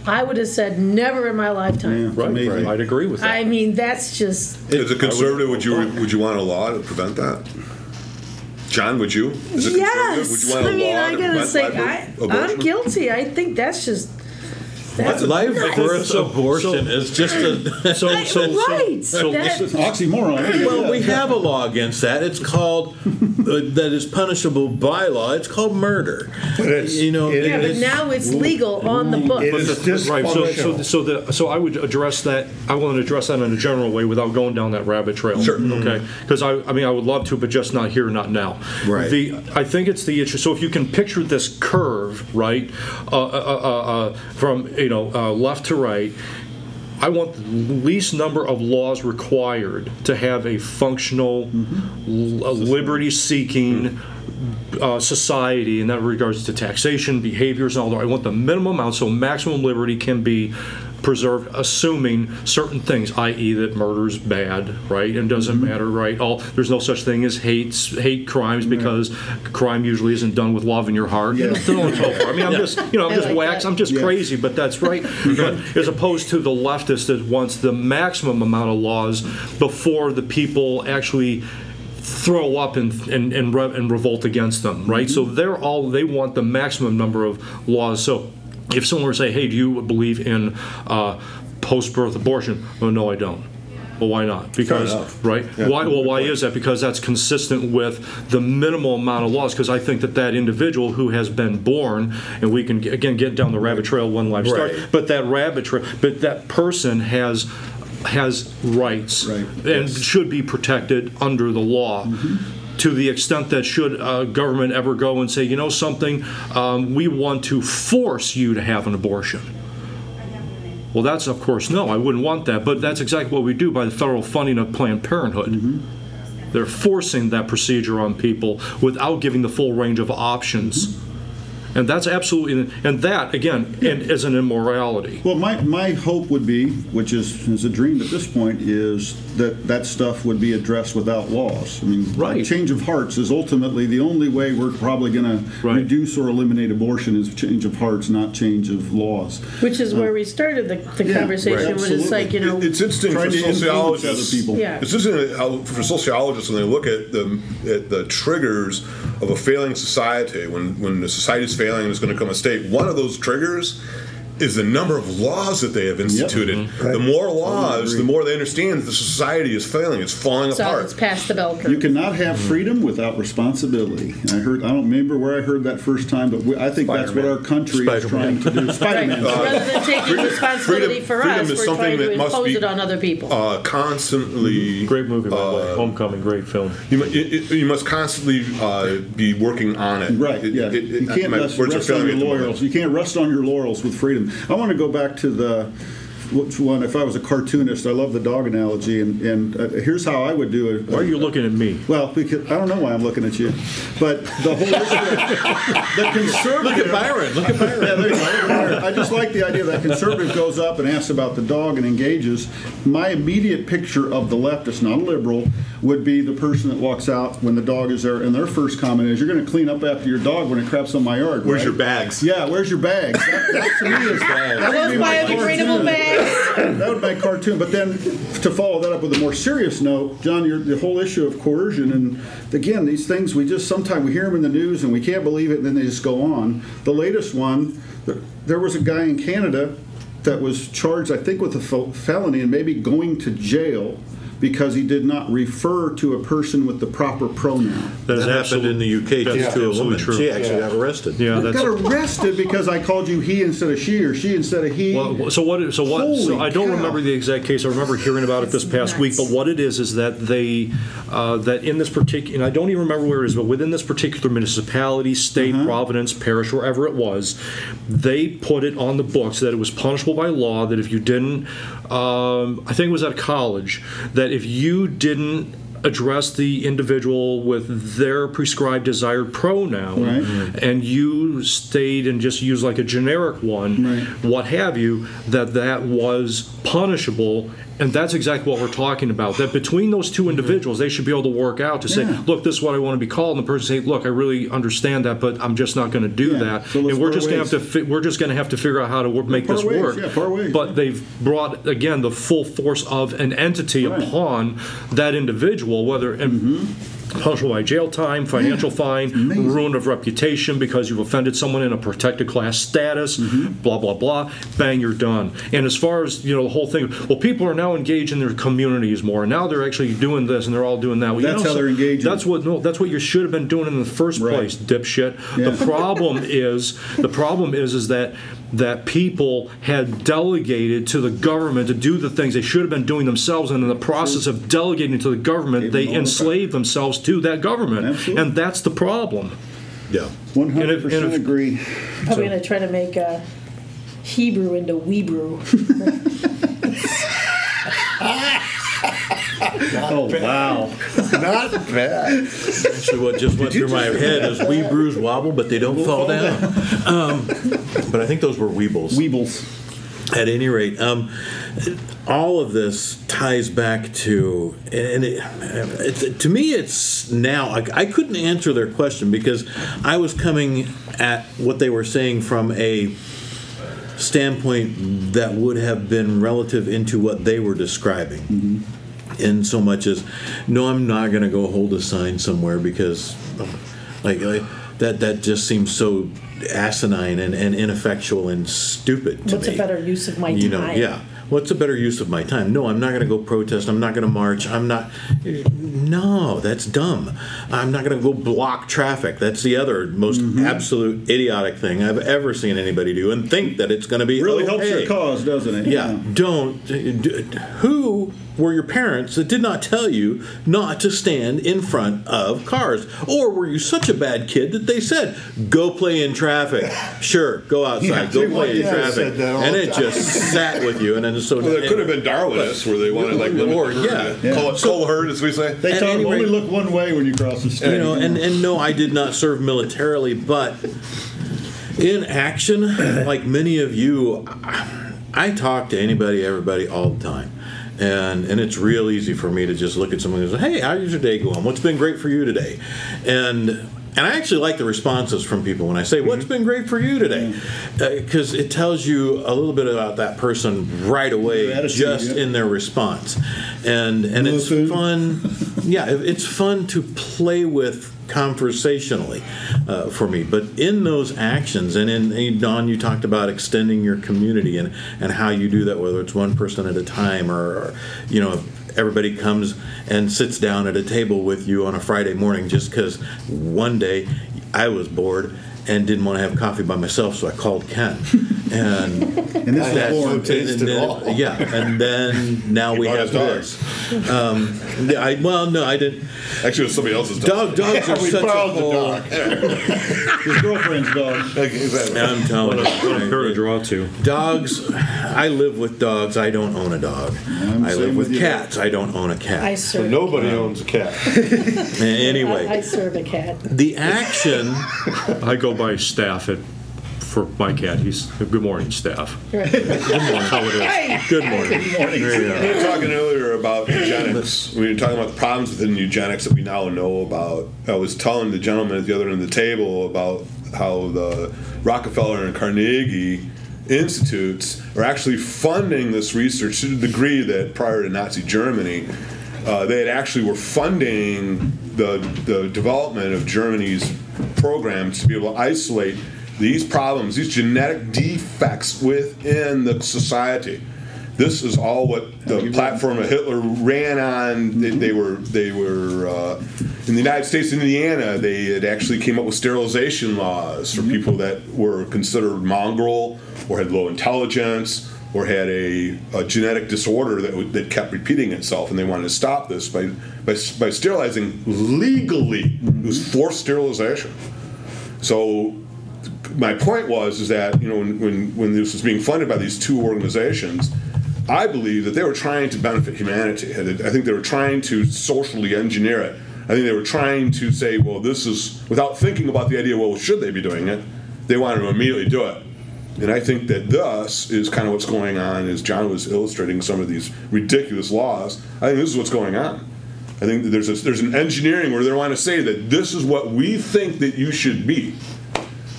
Speaker 3: I would have said never in my
Speaker 5: Yeah,
Speaker 3: lifetime.
Speaker 5: it's amazing.
Speaker 8: I'd agree with that.
Speaker 3: I mean, that's just
Speaker 7: As a conservative, would you would you want a law to prevent that? John, would you? As a
Speaker 3: yes.
Speaker 7: would you want a
Speaker 3: I mean,
Speaker 7: law
Speaker 3: I
Speaker 7: to
Speaker 3: gotta say, I I'm guilty. I think that's just that's
Speaker 2: Live
Speaker 3: nuts.
Speaker 2: birth
Speaker 8: So-
Speaker 2: abortion
Speaker 8: so-
Speaker 2: is just a. [LAUGHS]
Speaker 8: so,
Speaker 3: I-
Speaker 8: so, so-
Speaker 3: right.
Speaker 8: so
Speaker 3: That-
Speaker 5: It's oxymoron.
Speaker 2: Well, we have a law against that. It's called uh, that is punishable by law. It's called murder.
Speaker 6: But it's-
Speaker 2: you know,
Speaker 6: it
Speaker 3: yeah, but
Speaker 2: it's-
Speaker 3: now it's legal on the book.
Speaker 6: It is
Speaker 8: Right, so, so, so the, so I would address that, I want to address that in a general way without going down that rabbit trail.
Speaker 7: Sure.
Speaker 8: Okay, because I, I mean, I would love to, but just not here, not now.
Speaker 2: Right.
Speaker 8: The, I think it's the issue, so if you can picture this curve, right, uh, uh, uh, uh, from, you know, uh, left to right, I want the least number of laws required to have a functional, liberty seeking uh, society in that regards to taxation, behaviors, and all that. I want the minimum amount so maximum liberty can be preserved, assuming certain things, i.e. that murder's bad, right? And doesn't mm-hmm. matter, right? All, there's no such thing as hates, hate crimes because crime usually isn't done with love in your heart. You know, so on and so forth. I mean, I'm just, you know, I'm
Speaker 3: I
Speaker 8: just
Speaker 3: like
Speaker 8: wax,
Speaker 3: that.
Speaker 8: I'm just
Speaker 5: Yeah.
Speaker 8: crazy, but that's right. [LAUGHS] But as opposed to the leftist that wants the maximum amount of laws before the people actually throw up and and and, re- and revolt against them, right? Mm-hmm. So they're all they want the maximum number of laws. So if someone were to say, "Hey, do you believe in uh, post-birth abortion?" Oh, no, I don't. Well, why not? Because right? Why? Well, why is that? Because that's consistent with the minimal amount of laws. Because I think that that individual who has been born, and we can again get down the rabbit trail one life.
Speaker 2: Right.
Speaker 8: But that rabbit trail, but that person has has rights
Speaker 5: Right.
Speaker 8: and should be protected under the law. To the extent that should uh, government ever go and say, you know something, um, we want to force you to have an abortion. Well, that's of course no. I wouldn't want that, but that's exactly what we do by the federal funding of Planned Parenthood. They're forcing that procedure on people without giving the full range of options, and that's absolutely and that again and is an immorality.
Speaker 5: Well, my, my hope would be, which is, is a dream at this point, is that that stuff would be addressed without laws. I mean,
Speaker 8: Right.
Speaker 5: change of hearts is ultimately the only way we're probably going to reduce or eliminate abortion is change of hearts, not change of laws.
Speaker 3: Which is where uh, we started the, the
Speaker 5: Yeah,
Speaker 3: conversation,
Speaker 5: right,
Speaker 3: when it's like, you know,
Speaker 7: It's interesting for
Speaker 5: to influence
Speaker 7: sociologists.
Speaker 5: other people.
Speaker 3: Yeah.
Speaker 7: It's interesting how, uh, for sociologists when they look at the at the triggers of a failing society. When when the society is failing and it's going to come a state, one of those triggers is the number of laws that they have instituted.
Speaker 5: Mm-hmm.
Speaker 7: The more laws,
Speaker 5: agree.
Speaker 7: the more they understand that the society is failing. It's falling
Speaker 3: so
Speaker 7: apart.
Speaker 3: it's past the bell curve.
Speaker 5: You cannot have freedom without responsibility. I heard, I don't remember where I heard that first time, but we, I think that's what our country is trying to do. [LAUGHS] Spider-Man.
Speaker 3: Rather than taking responsibility
Speaker 7: freedom-
Speaker 3: for
Speaker 7: freedom
Speaker 3: us,
Speaker 7: is
Speaker 3: we're
Speaker 7: something
Speaker 3: trying to
Speaker 7: that must
Speaker 3: impose
Speaker 7: be-
Speaker 3: it on other people.
Speaker 7: uh, constantly.
Speaker 8: Great movie, by the way.
Speaker 7: Uh,
Speaker 8: Homecoming, great film.
Speaker 7: You, it- it- you must constantly uh, be working on it.
Speaker 5: Right,
Speaker 7: It-
Speaker 5: yeah.
Speaker 7: it- it-
Speaker 5: You can't
Speaker 7: my
Speaker 5: rest,
Speaker 7: words are
Speaker 5: rest on
Speaker 7: failing
Speaker 5: your
Speaker 7: me at the moment.
Speaker 5: laurels. You can't rest on your laurels with freedom. I want to go back to the, which one, if I was a cartoonist, I love the dog analogy, and, and uh, here's how I would do it.
Speaker 8: Why are you looking at me?
Speaker 5: Well, because, I don't know why I'm looking at you, but the whole issue, the conservative.
Speaker 2: Look at Byron. Look at Byron.
Speaker 5: Yeah, there you go. Look at Byron. I just like the idea that conservative goes up and asks about the dog and engages. My immediate picture of the leftist, not a liberal, would be the person that walks out when the dog is there, and their first comment is, "You're going to clean up after your dog when it craps on my yard."
Speaker 7: Where's
Speaker 5: right?"
Speaker 7: your bags?
Speaker 5: Yeah, where's your bags? That, that to me is [LAUGHS] that would
Speaker 3: Those
Speaker 5: my
Speaker 3: biodegradable
Speaker 5: cartoon.
Speaker 3: bags.
Speaker 5: That would my cartoon. But then to follow that up with a more serious note, John, your, the whole issue of coercion, and again, these things we just sometimes we hear them in the news and we can't believe it, and then they just go on. The latest one, there was a guy in Canada that was charged, I think, with a fel- felony and maybe going to jail because he did not refer to a person with the proper pronoun.
Speaker 8: That is
Speaker 2: That happened in the UK
Speaker 8: that's
Speaker 2: too, to a woman.
Speaker 8: true.
Speaker 2: She actually
Speaker 6: Yeah.
Speaker 2: got arrested.
Speaker 8: Yeah,
Speaker 5: I
Speaker 8: that's.
Speaker 5: got arrested because I called you he instead of she or she instead of he.
Speaker 8: Well, so what? So what? so I don't
Speaker 5: cow.
Speaker 8: remember the exact case. I remember hearing about it this past week. But what it is is that they uh, that in this particular, and I don't even remember where it is, but within this particular municipality, state, province, parish, wherever it was, they put it on the books that it was punishable by law. That if you didn't, um, I think it was at college, that if you didn't address the individual with their prescribed desired pronoun
Speaker 5: Right.
Speaker 8: and you stayed and just used like a generic one
Speaker 5: Right.
Speaker 8: what have you, that that was punishable. And that's exactly what we're talking about. That between those two individuals, they should be able to work out to say,
Speaker 5: Yeah.
Speaker 8: "Look, this is what I want to be called," and the person say, "Look, I really understand that, but I'm just not going to do
Speaker 5: Yeah.
Speaker 8: that."
Speaker 5: So
Speaker 8: and we're just going to have to fi- we're just going to have to figure out how to wor- make
Speaker 5: part
Speaker 8: this
Speaker 5: ways,
Speaker 8: work.
Speaker 5: yeah, part ways,
Speaker 8: But they've brought again the full force of an entity
Speaker 5: Right.
Speaker 8: upon that individual, whether and mm-hmm. Punishable by jail time, financial fine, ruin of reputation because you've offended someone in a protected class status,
Speaker 5: Mm-hmm.
Speaker 8: blah blah blah. Bang, you're done. And as far as you know, the whole thing. Well, people are now engaged in their communities more. and Now they're actually doing this, and they're all doing that. Well, you
Speaker 5: That's
Speaker 8: know,
Speaker 5: how
Speaker 8: so-
Speaker 5: they're engaging.
Speaker 8: That's what no. That's what you should have been doing in the first
Speaker 5: Right.
Speaker 8: place, dipshit.
Speaker 5: Yeah.
Speaker 8: The problem [LAUGHS] is the problem is is that that people had delegated to the government to do the things they should have been doing themselves, and in the process of delegating to the government, they
Speaker 5: them all the
Speaker 8: enslaved themselves to that government,
Speaker 5: Absolutely.
Speaker 8: and that's the problem.
Speaker 2: Yeah.
Speaker 5: One
Speaker 8: And
Speaker 5: hundred
Speaker 8: if-
Speaker 5: percent
Speaker 8: and if-
Speaker 5: agree.
Speaker 3: I'm going to try to make uh, Hebrew into Weebrew. [LAUGHS] [LAUGHS]
Speaker 5: Oh wow!
Speaker 6: Not bad.
Speaker 2: Actually, what just went through my head is [LAUGHS] wee brews wobble, but they don't fall down. Um, but I think those were weebles.
Speaker 5: Weebles.
Speaker 2: at any rate, um, all of this ties back to, and it, it, to me, it's now, I, I couldn't answer their question because I was coming at what they were saying from a standpoint that would have been relative into what they were describing. In so much as, no, I'm not going to go hold a sign somewhere because, like, like that, that just seems so asinine and, and ineffectual and stupid to
Speaker 3: What's
Speaker 2: me.
Speaker 3: a better use of my
Speaker 2: You know,
Speaker 3: time?
Speaker 2: yeah. What's a better use of my time? No, I'm not going to go protest. I'm not going to march. I'm not. No, that's dumb. I'm not going to go block traffic. That's the other most
Speaker 5: Mm-hmm.
Speaker 2: absolute idiotic thing I've ever seen anybody do, and think that it's going to be
Speaker 5: Really helps
Speaker 2: okay.
Speaker 5: your cause, doesn't it?
Speaker 2: Yeah, don't. d- Who were your parents that did not tell you not to stand in front of cars? Or were you such a bad kid that they said, go play in traffic? [LAUGHS] Sure, go outside,
Speaker 5: Yeah,
Speaker 2: go play in traffic.
Speaker 6: said that all
Speaker 2: And
Speaker 6: the
Speaker 2: it just sat with you. And then so.
Speaker 7: Well, it could have been Darwinists where they wanted like limit
Speaker 2: Or,
Speaker 7: the herd.
Speaker 2: yeah.
Speaker 5: Yeah.
Speaker 7: Call it cull herd, as we say.
Speaker 5: They
Speaker 2: At
Speaker 5: tell
Speaker 2: any
Speaker 5: them only look one way when you cross the street.
Speaker 2: you know, and, and no, I did not serve militarily, but in action, like many of you, I talk to anybody, everybody, all the time. And, and it's real easy for me to just look at someone and say, hey, how's your day going? What's been great for you today? And and I actually like the responses from people when I say, "What's been great for you today?" Uh, because it tells you a little bit about that person right away,
Speaker 5: attitude,
Speaker 2: just
Speaker 5: yeah.
Speaker 2: in their response. And and it's
Speaker 5: Nothing.
Speaker 2: fun. [LAUGHS] Yeah, it's fun to play with conversationally uh, for me. But in those actions, and in and Don, you talked about extending your community and and how you do that, whether it's one person at a time or, or you know. Everybody comes and sits down at a table with you on a Friday morning just because one day I was bored and didn't want to have coffee by myself, so I called Ken. [LAUGHS] And
Speaker 5: And this is
Speaker 2: that's-
Speaker 5: born.
Speaker 6: taste
Speaker 2: and
Speaker 6: it
Speaker 2: then-
Speaker 6: all.
Speaker 2: Yeah, and then now we have
Speaker 7: his
Speaker 2: this. Um, I, well, no, I didn't.
Speaker 7: Actually, it was somebody else's dog.
Speaker 2: Dog, dogs are
Speaker 6: we
Speaker 2: such a
Speaker 6: borrowed the
Speaker 2: whole.
Speaker 6: dog. [LAUGHS]
Speaker 5: His girlfriend's dog.
Speaker 7: Exactly.
Speaker 2: I'm telling you
Speaker 8: What a pair to draw to.
Speaker 2: dogs. I live with dogs. I don't own a dog.
Speaker 5: I'm
Speaker 2: I live
Speaker 5: with
Speaker 2: with
Speaker 5: you.
Speaker 2: cats. I don't own a cat.
Speaker 3: I serve.
Speaker 6: Nobody owns a cat. [LAUGHS]
Speaker 2: A-
Speaker 3: I, I
Speaker 2: Anyway, i
Speaker 3: serve a cat.
Speaker 2: the action.
Speaker 8: I go by staff at, for my cat. He's, good morning, staff. Good morning, how it is.
Speaker 2: Good morning.
Speaker 7: We were talking earlier about eugenics. We were talking about the problems within eugenics that we now know about. I was telling the gentleman at the other end of the table about how the Rockefeller and Carnegie institutes are actually funding this research to the degree that prior to Nazi Germany, uh, they had actually were funding the, the development of Germany's programs to be able to isolate these problems, these genetic defects within the society. This is all what the platform of Hitler ran on. They, they were they were uh, in the United States, in Indiana. They had actually came up with sterilization laws for people that were considered mongrel or had low intelligence or had a, a genetic disorder that, that kept repeating itself, and they wanted to stop this by by, by sterilizing legally. It was forced sterilization. So my point was is that you know when, when when this was being funded by these two organizations, I believe that they were trying to benefit humanity. I think they were trying to socially engineer it. I think they were trying to say, well, this is without thinking about the idea. Well, should they be doing it? They wanted to immediately do it. And I think that thus is kind of what's going on as John was illustrating some of these ridiculous laws. I think this is what's going on. I think that there's a, there's an engineering where they want to say that this is what we think that you should be.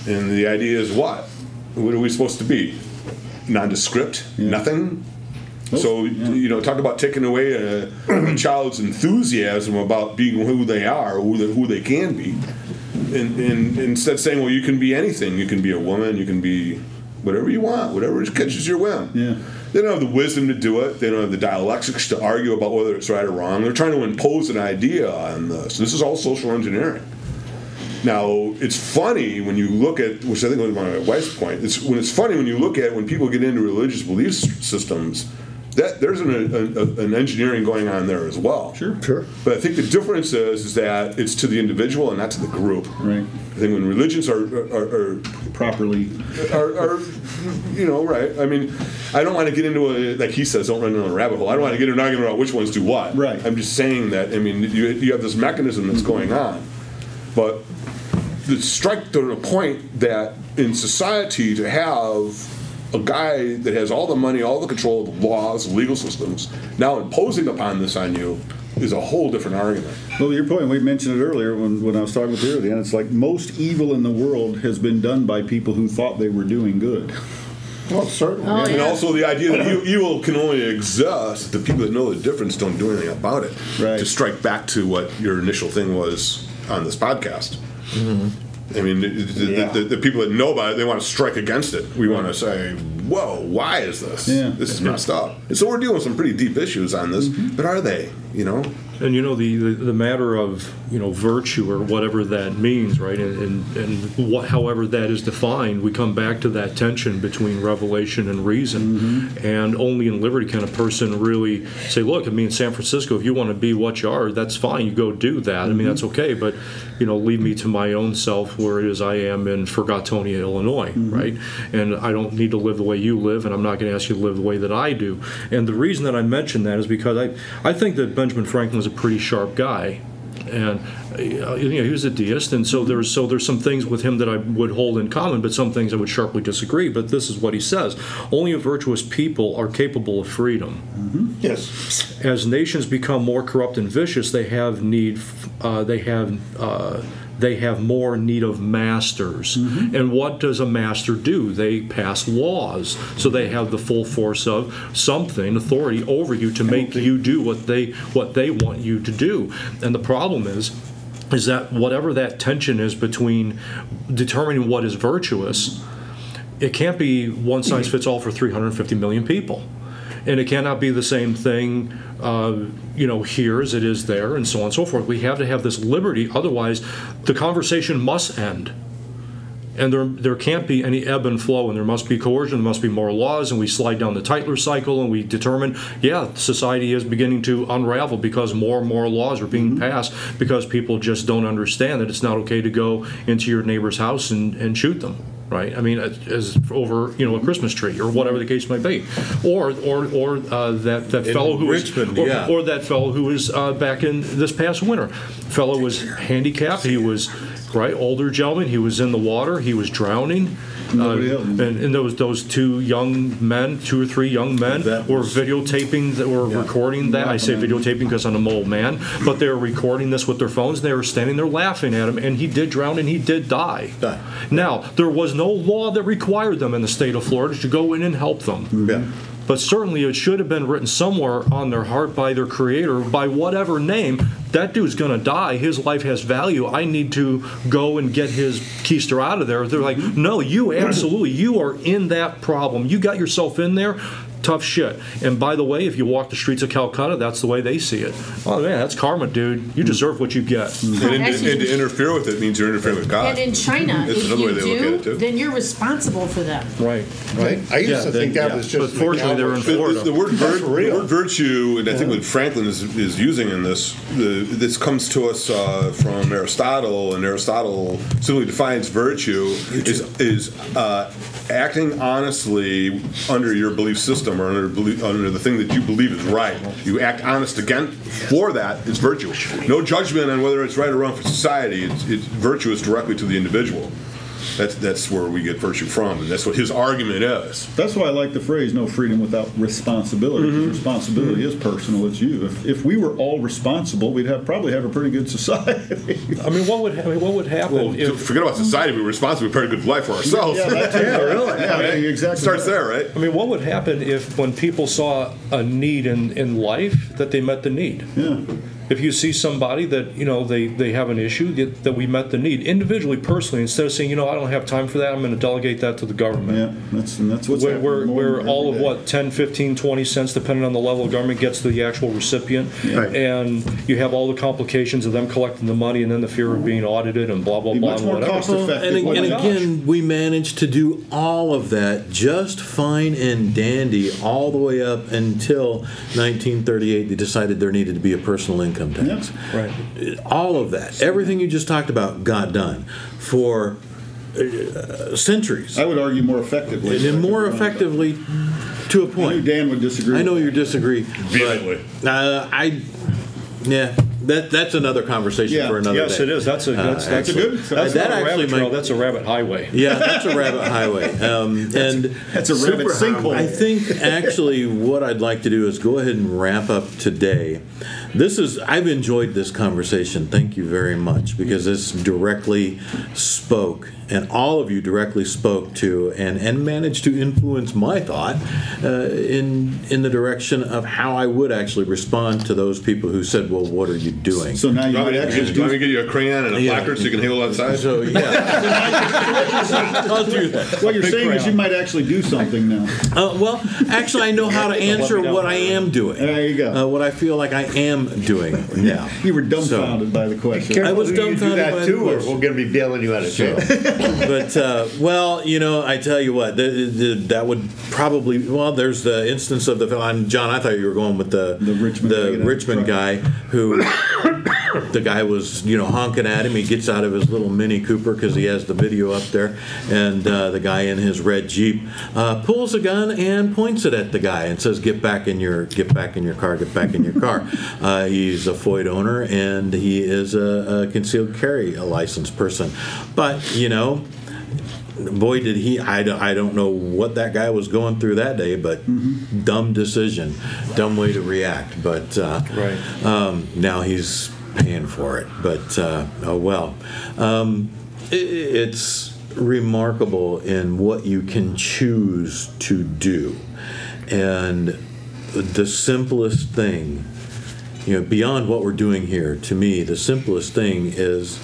Speaker 7: And the idea is what? What are we supposed to be? Nondescript? Nothing? So, you know, talk about taking away a, a [CLEARS THROAT] child's enthusiasm about being who they are, who they, who they can be. And, and instead saying, well, you can be anything. You can be a woman, you can be whatever you want, whatever catches your whim.
Speaker 5: Yeah.
Speaker 7: They don't have the wisdom to do it. They don't have the dialectics to argue about whether it's right or wrong. They're trying to impose an idea on this. This is all social engineering. Now, it's funny when you look at, which I think was my wife's point. It's when it's funny when you look at when people get into religious belief systems. That there's an, a, an engineering going on there as well.
Speaker 5: Sure.
Speaker 4: Sure.
Speaker 7: But I think the difference is, is that it's to the individual and not to the group.
Speaker 5: Right.
Speaker 7: I think when religions are are, are,
Speaker 5: Properly.
Speaker 7: are, are you know right. I mean, I don't want to get into a like he says, don't run down a rabbit hole. I don't want to get into an argument about which ones do what.
Speaker 5: Right.
Speaker 7: I'm just saying that. I mean, you you have this mechanism that's mm-hmm. going on, but the strike to the point that in society to have a guy that has all the money, all the control, of the laws, legal systems, now imposing upon this on you is a whole different argument.
Speaker 5: Well, your point, we mentioned it earlier when, when I was talking with you earlier, and it's like most evil in the world has been done by people who thought they were doing good.
Speaker 4: Well, certainly.
Speaker 3: Oh,
Speaker 7: And also the idea that evil can only exist, the people that know the difference don't do anything about it.
Speaker 5: Right.
Speaker 7: To strike back to what your initial thing was on this podcast. Mm-hmm. I mean, the, the,
Speaker 6: Yeah.
Speaker 7: the, the people that know about it, they want to strike against it. We want to say, whoa, why is this?
Speaker 5: Yeah.
Speaker 7: This is messed up. And so we're dealing with some pretty deep issues on this, mm-hmm. but are they? You know?
Speaker 8: And you know the, the, the matter of you know virtue or whatever that means, right? And and, and what, however that is defined, we come back to that tension between revelation and reason. Mm-hmm. And only in liberty can a person really say, "Look, I mean, San Francisco, if you want to be what you are, that's fine. You go do that. I mean, mm-hmm. that's okay. But you know, leave me to my own self, where it is I am in Forgottonia, Illinois, mm-hmm. right? And I don't need to live the way you live, and I'm not going to ask you to live the way that I do. And the reason that I mention that is because I I think that Benjamin Franklin was a pretty sharp guy and uh, you know he was a deist, and so there's so there's some things with him that I would hold in common, but some things I would sharply disagree. But this is what he says: only a virtuous people are capable of freedom.
Speaker 6: Yes.
Speaker 8: As nations become more corrupt and vicious, they have need, uh, they have. Uh, they have more need of masters. Mm-hmm. And what does a master do? They pass laws. So they have the full force of something, authority over you to make you do what they what they want you to do. And the problem is is that whatever that tension is between determining what is virtuous, it can't be one size fits all for 350 million people. And it cannot be the same thing, uh, you know, here as it is there, and so on and so forth. We have to have this liberty, otherwise, the conversation must end. And there, there can't be any ebb and flow, and there must be coercion, there must be more laws, and we slide down the Tytler cycle, and we determine, yeah, society is beginning to unravel because more and more laws are being passed because people just don't understand that it's not okay to go into your neighbor's house and, and shoot them. Right, I mean, as over you know a Christmas tree or whatever the case might be, or or or uh, that that fellow who was
Speaker 2: Richmond,
Speaker 8: or,
Speaker 2: yeah.
Speaker 8: or that fellow who was uh, back in this past winter. Fellow was handicapped. He was right older gentleman. He was in the water. He was drowning.
Speaker 5: Uh, else.
Speaker 8: and, and those those two young men, two or three young men,
Speaker 2: That
Speaker 8: were
Speaker 2: was-
Speaker 8: videotaping that were recording that. I say videotaping because I'm an old man, but they were recording this with their phones. And they were standing there laughing at him, and he did drown and he did die.
Speaker 2: Die.
Speaker 8: Now there was no law that required them in the state of Florida to go in and help them.
Speaker 2: Yeah.
Speaker 8: But certainly it should have been written somewhere on their heart by their creator, by whatever name. That dude's to die. His life has value. I need to go and get his keister out of there. They're like, no, you absolutely, you are in that problem. You got yourself in there. Tough shit. And by the way, if you walk the streets of Calcutta, that's the way they see it. Oh man, that's karma, dude. You deserve what you get.
Speaker 7: And, and,
Speaker 3: Actually-
Speaker 7: and to interfere with it means you're interfering with God.
Speaker 3: And in China,
Speaker 7: That's
Speaker 3: if
Speaker 7: another way
Speaker 3: you
Speaker 7: they look at it,
Speaker 3: do,
Speaker 7: too.
Speaker 3: then you're responsible for them.
Speaker 8: Right.
Speaker 6: Right. I used
Speaker 8: Yeah,
Speaker 6: to
Speaker 8: then-
Speaker 6: think that
Speaker 8: yeah.
Speaker 6: was just.
Speaker 8: But fortunately, they're in
Speaker 6: McDowell's.
Speaker 7: The-
Speaker 8: Florida.
Speaker 7: The, word, vir- the word virtue, and I think what Franklin is, is using in this, the, this comes to us uh, from Aristotle, and Aristotle simply defines virtue is, is uh, acting honestly under your belief system or under, under the thing that you believe is right. You act honest again for that is virtue. No judgment on whether it's right or wrong for society. It's, it's virtue is directly to the individual. That's that's where we get virtue from, and that's what his argument is.
Speaker 5: That's why I like the phrase "no freedom without responsibility." 'cause Responsibility is mm-hmm. personal; it's you. If, if we were all responsible, we'd have probably have a pretty good society.
Speaker 8: I mean, what would I mean, what would happen
Speaker 7: Well,
Speaker 8: if
Speaker 7: forget about society. We were responsible. We prepared a good life for ourselves.
Speaker 5: yeah, that too. [LAUGHS]
Speaker 6: Yeah, really.
Speaker 5: Yeah, exactly.
Speaker 7: Starts there, right?
Speaker 8: I mean, what would happen if, when people saw a need in, in life, that they met the need?
Speaker 5: Yeah.
Speaker 8: If you see somebody that, you know, they, they have an issue, that, that we met the need individually, personally, instead of saying, you know, I don't have time for that, I'm going to delegate that to the government.
Speaker 5: Yeah, that's and that's what's
Speaker 8: Where,
Speaker 5: happening
Speaker 8: where,
Speaker 5: more
Speaker 8: where
Speaker 5: and
Speaker 8: all of
Speaker 5: day.
Speaker 8: what 10 15 20 cents depending on the level of government gets to the actual recipient
Speaker 6: Right.
Speaker 8: and you have all the complications of them collecting the money and then the fear of being audited and blah blah
Speaker 5: Be
Speaker 8: blah
Speaker 5: much
Speaker 8: and
Speaker 5: more
Speaker 8: whatever
Speaker 5: cost effective.
Speaker 2: And,
Speaker 5: when
Speaker 2: and again, we managed to do all of that just fine and dandy all the way up until 1938. They decided there needed to be a personal income tax.
Speaker 8: right
Speaker 2: All of that, everything you just talked about, got done for uh, centuries,
Speaker 5: I would argue more effectively.
Speaker 2: and then more effectively to a
Speaker 5: I knew
Speaker 2: point.
Speaker 5: Dan would disagree.
Speaker 2: I know you
Speaker 5: that.
Speaker 2: disagree,
Speaker 7: Vehemently.
Speaker 2: uh, I, yeah, that that's another conversation
Speaker 5: Yeah.
Speaker 2: for another
Speaker 8: Yes,
Speaker 2: day.
Speaker 8: it is. That's a, that's,
Speaker 2: Uh,
Speaker 8: that's a
Speaker 5: good-
Speaker 8: good, that's
Speaker 2: that
Speaker 8: not a
Speaker 2: actually
Speaker 8: rabbit trail,
Speaker 2: might-
Speaker 8: that's a rabbit highway.
Speaker 2: Yeah, that's a rabbit highway. [LAUGHS] Um, and
Speaker 5: That's a rabbit sinkhole.
Speaker 2: I think actually what I'd like to do is go ahead and wrap up today. This is I've enjoyed this conversation. Thank you very much because this directly spoke and all of you directly spoke to and and managed to influence my thought uh, in in the direction of how I would actually respond to those people who said, "Well, what are you doing?"
Speaker 5: So now you
Speaker 7: Do you want
Speaker 5: might
Speaker 7: to
Speaker 5: actually
Speaker 7: do you me
Speaker 5: do,
Speaker 7: get you a crayon and a
Speaker 2: Yeah.
Speaker 7: placard so you can hang it outside?
Speaker 2: so yeah, [LAUGHS] I'll do that.
Speaker 5: what you're
Speaker 8: Big
Speaker 5: saying is you might actually do something now.
Speaker 2: Uh, well, actually, I know how to [LAUGHS] answer what I am doing.
Speaker 5: There you go.
Speaker 2: Uh, what I feel like I am doing now.
Speaker 5: You were dumbfounded by the question.
Speaker 6: Careful
Speaker 2: was
Speaker 6: who you do
Speaker 2: dumbfounded by
Speaker 6: that
Speaker 2: the
Speaker 6: too, or we're going to be bailing you out of jail.
Speaker 2: but uh, well, you know, I tell you what, the, the, that would probably well. There's the instance of the. I'm John. I thought you were going with the
Speaker 5: The Richmond
Speaker 2: the
Speaker 5: guy,
Speaker 2: Richmond guy who. The guy was, you know, honking at him. He gets out of his little Mini Cooper because he has the video up there, and uh, the guy in his red Jeep uh, pulls a gun and points it at the guy and says, "Get back in your, get back in your car, get back in your car." [LAUGHS] Uh, he's a FOID owner and he is a, a concealed carry a licensed person, but you know, boy did he I, don't- I don't know what that guy was going through that day but dumb decision dumb way to react. But uh,
Speaker 8: Right.
Speaker 2: um, now he's paying for it. But uh, oh well. Um, i it's remarkable in what you can choose to do. And the simplest thing you know beyond what we're doing here to me the simplest thing is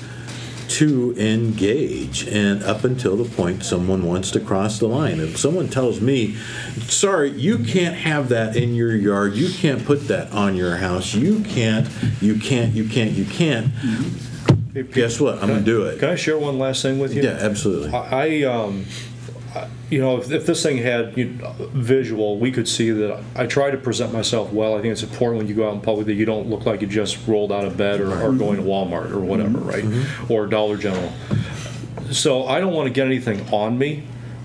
Speaker 2: to engage and up until the point someone wants to cross the line. If someone tells me sorry you can't have that in your yard you can't put that on your house you can't you can't you can't you can't guess what? I'm gonna do it.
Speaker 8: Can I share one last thing with you?
Speaker 2: yeah absolutely.
Speaker 8: I, I, um, you know, if, if this thing had you know, visual, we could see that I try to present myself well. I think it's important when you go out in public that you don't look like you just rolled out of bed or, or going to Walmart or whatever, mm-hmm. right? Mm-hmm. Or Dollar General. So I don't want to get anything on me,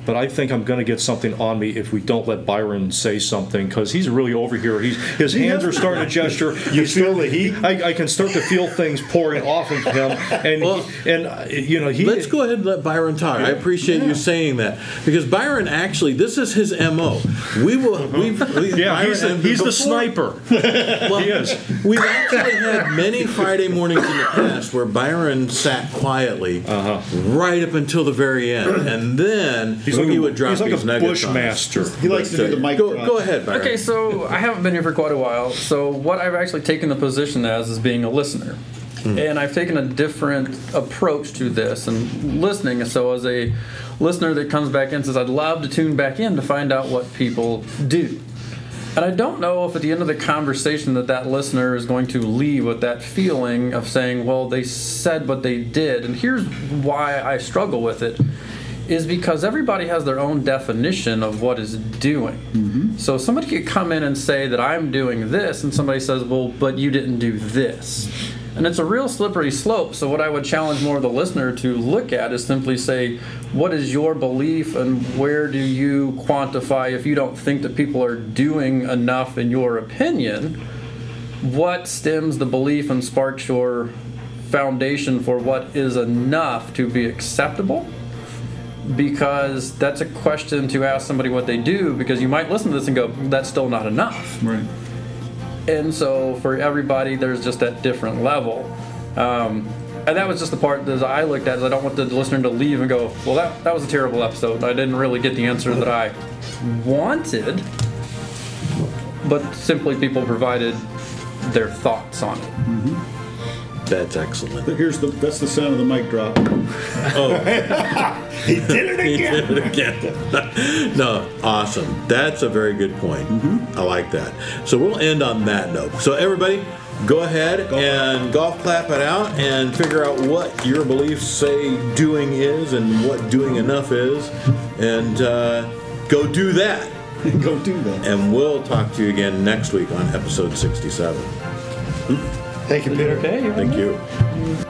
Speaker 8: but I think I'm going to get something on me if we don't let Byron say something because he's really over here. He's, his hands are starting to gesture. [LAUGHS]
Speaker 6: You feel the heat?
Speaker 8: I, I can start to feel things pouring off of him, and
Speaker 2: Well,
Speaker 8: he, and uh, you know he.
Speaker 2: Let's go ahead and let Byron talk. I appreciate you saying that because Byron actually, this is his mo. We will. We've, we,
Speaker 8: Yeah,
Speaker 2: Byron-
Speaker 8: he's, the,
Speaker 2: and
Speaker 8: he's the sniper. [LAUGHS]
Speaker 2: Well,
Speaker 8: He is.
Speaker 2: We've actually had many Friday mornings in the past where Byron sat quietly right up until the very end, and then
Speaker 8: Uh-huh. He's like
Speaker 2: he
Speaker 8: a,
Speaker 2: would drop
Speaker 8: he's like
Speaker 2: his
Speaker 8: a
Speaker 2: nuggets on us.
Speaker 8: bushmaster.
Speaker 5: He likes to do the mic
Speaker 2: Go,
Speaker 5: drop.
Speaker 2: go ahead, Byron.
Speaker 9: Okay, so I haven't been here for quite a while. So what I've actually taken the position as is being a listener. Hmm. And I've taken a different approach to this and listening. So as a listener that comes back in says, I'd love to tune back in to find out what people do. And I don't know if at the end of the conversation that that listener is going to leave with that feeling of saying, well, they said what they did. And here's why I struggle with it is because everybody has their own definition of what is doing. Mm-hmm. So somebody could come in and say that I'm doing this, and somebody says, well, but you didn't do this. And it's a real slippery slope. So, what I would challenge more of the listener to look at is simply say, what is your belief and where do you quantify if you don't think that people are doing enough in your opinion? What stems the belief and sparks your foundation for what is enough to be acceptable? Because that's a question to ask somebody what they do, because you might listen to this and go, that's still not enough.
Speaker 5: Right.
Speaker 9: And so for everybody, there's just that different level. Um, and that was just the part that I looked at. Is I don't want the listener to leave and go, "Well, that that was a terrible episode. I didn't really get the answer that I wanted." But simply, people provided their thoughts on it.
Speaker 2: That's excellent.
Speaker 5: Here's the that's the sound of the mic drop.
Speaker 2: Oh, [LAUGHS] he did it again. He did it again. [LAUGHS] no, awesome. That's a very good point. I like that. So we'll end on that note. So everybody, go ahead and golf clap it out and figure out what your beliefs say doing is and what doing enough is, and uh, go do that. [LAUGHS]
Speaker 5: Go do that.
Speaker 2: And we'll talk to you again next week on episode 67.
Speaker 6: Thank you, Peter.
Speaker 9: Okay.
Speaker 2: Thank you.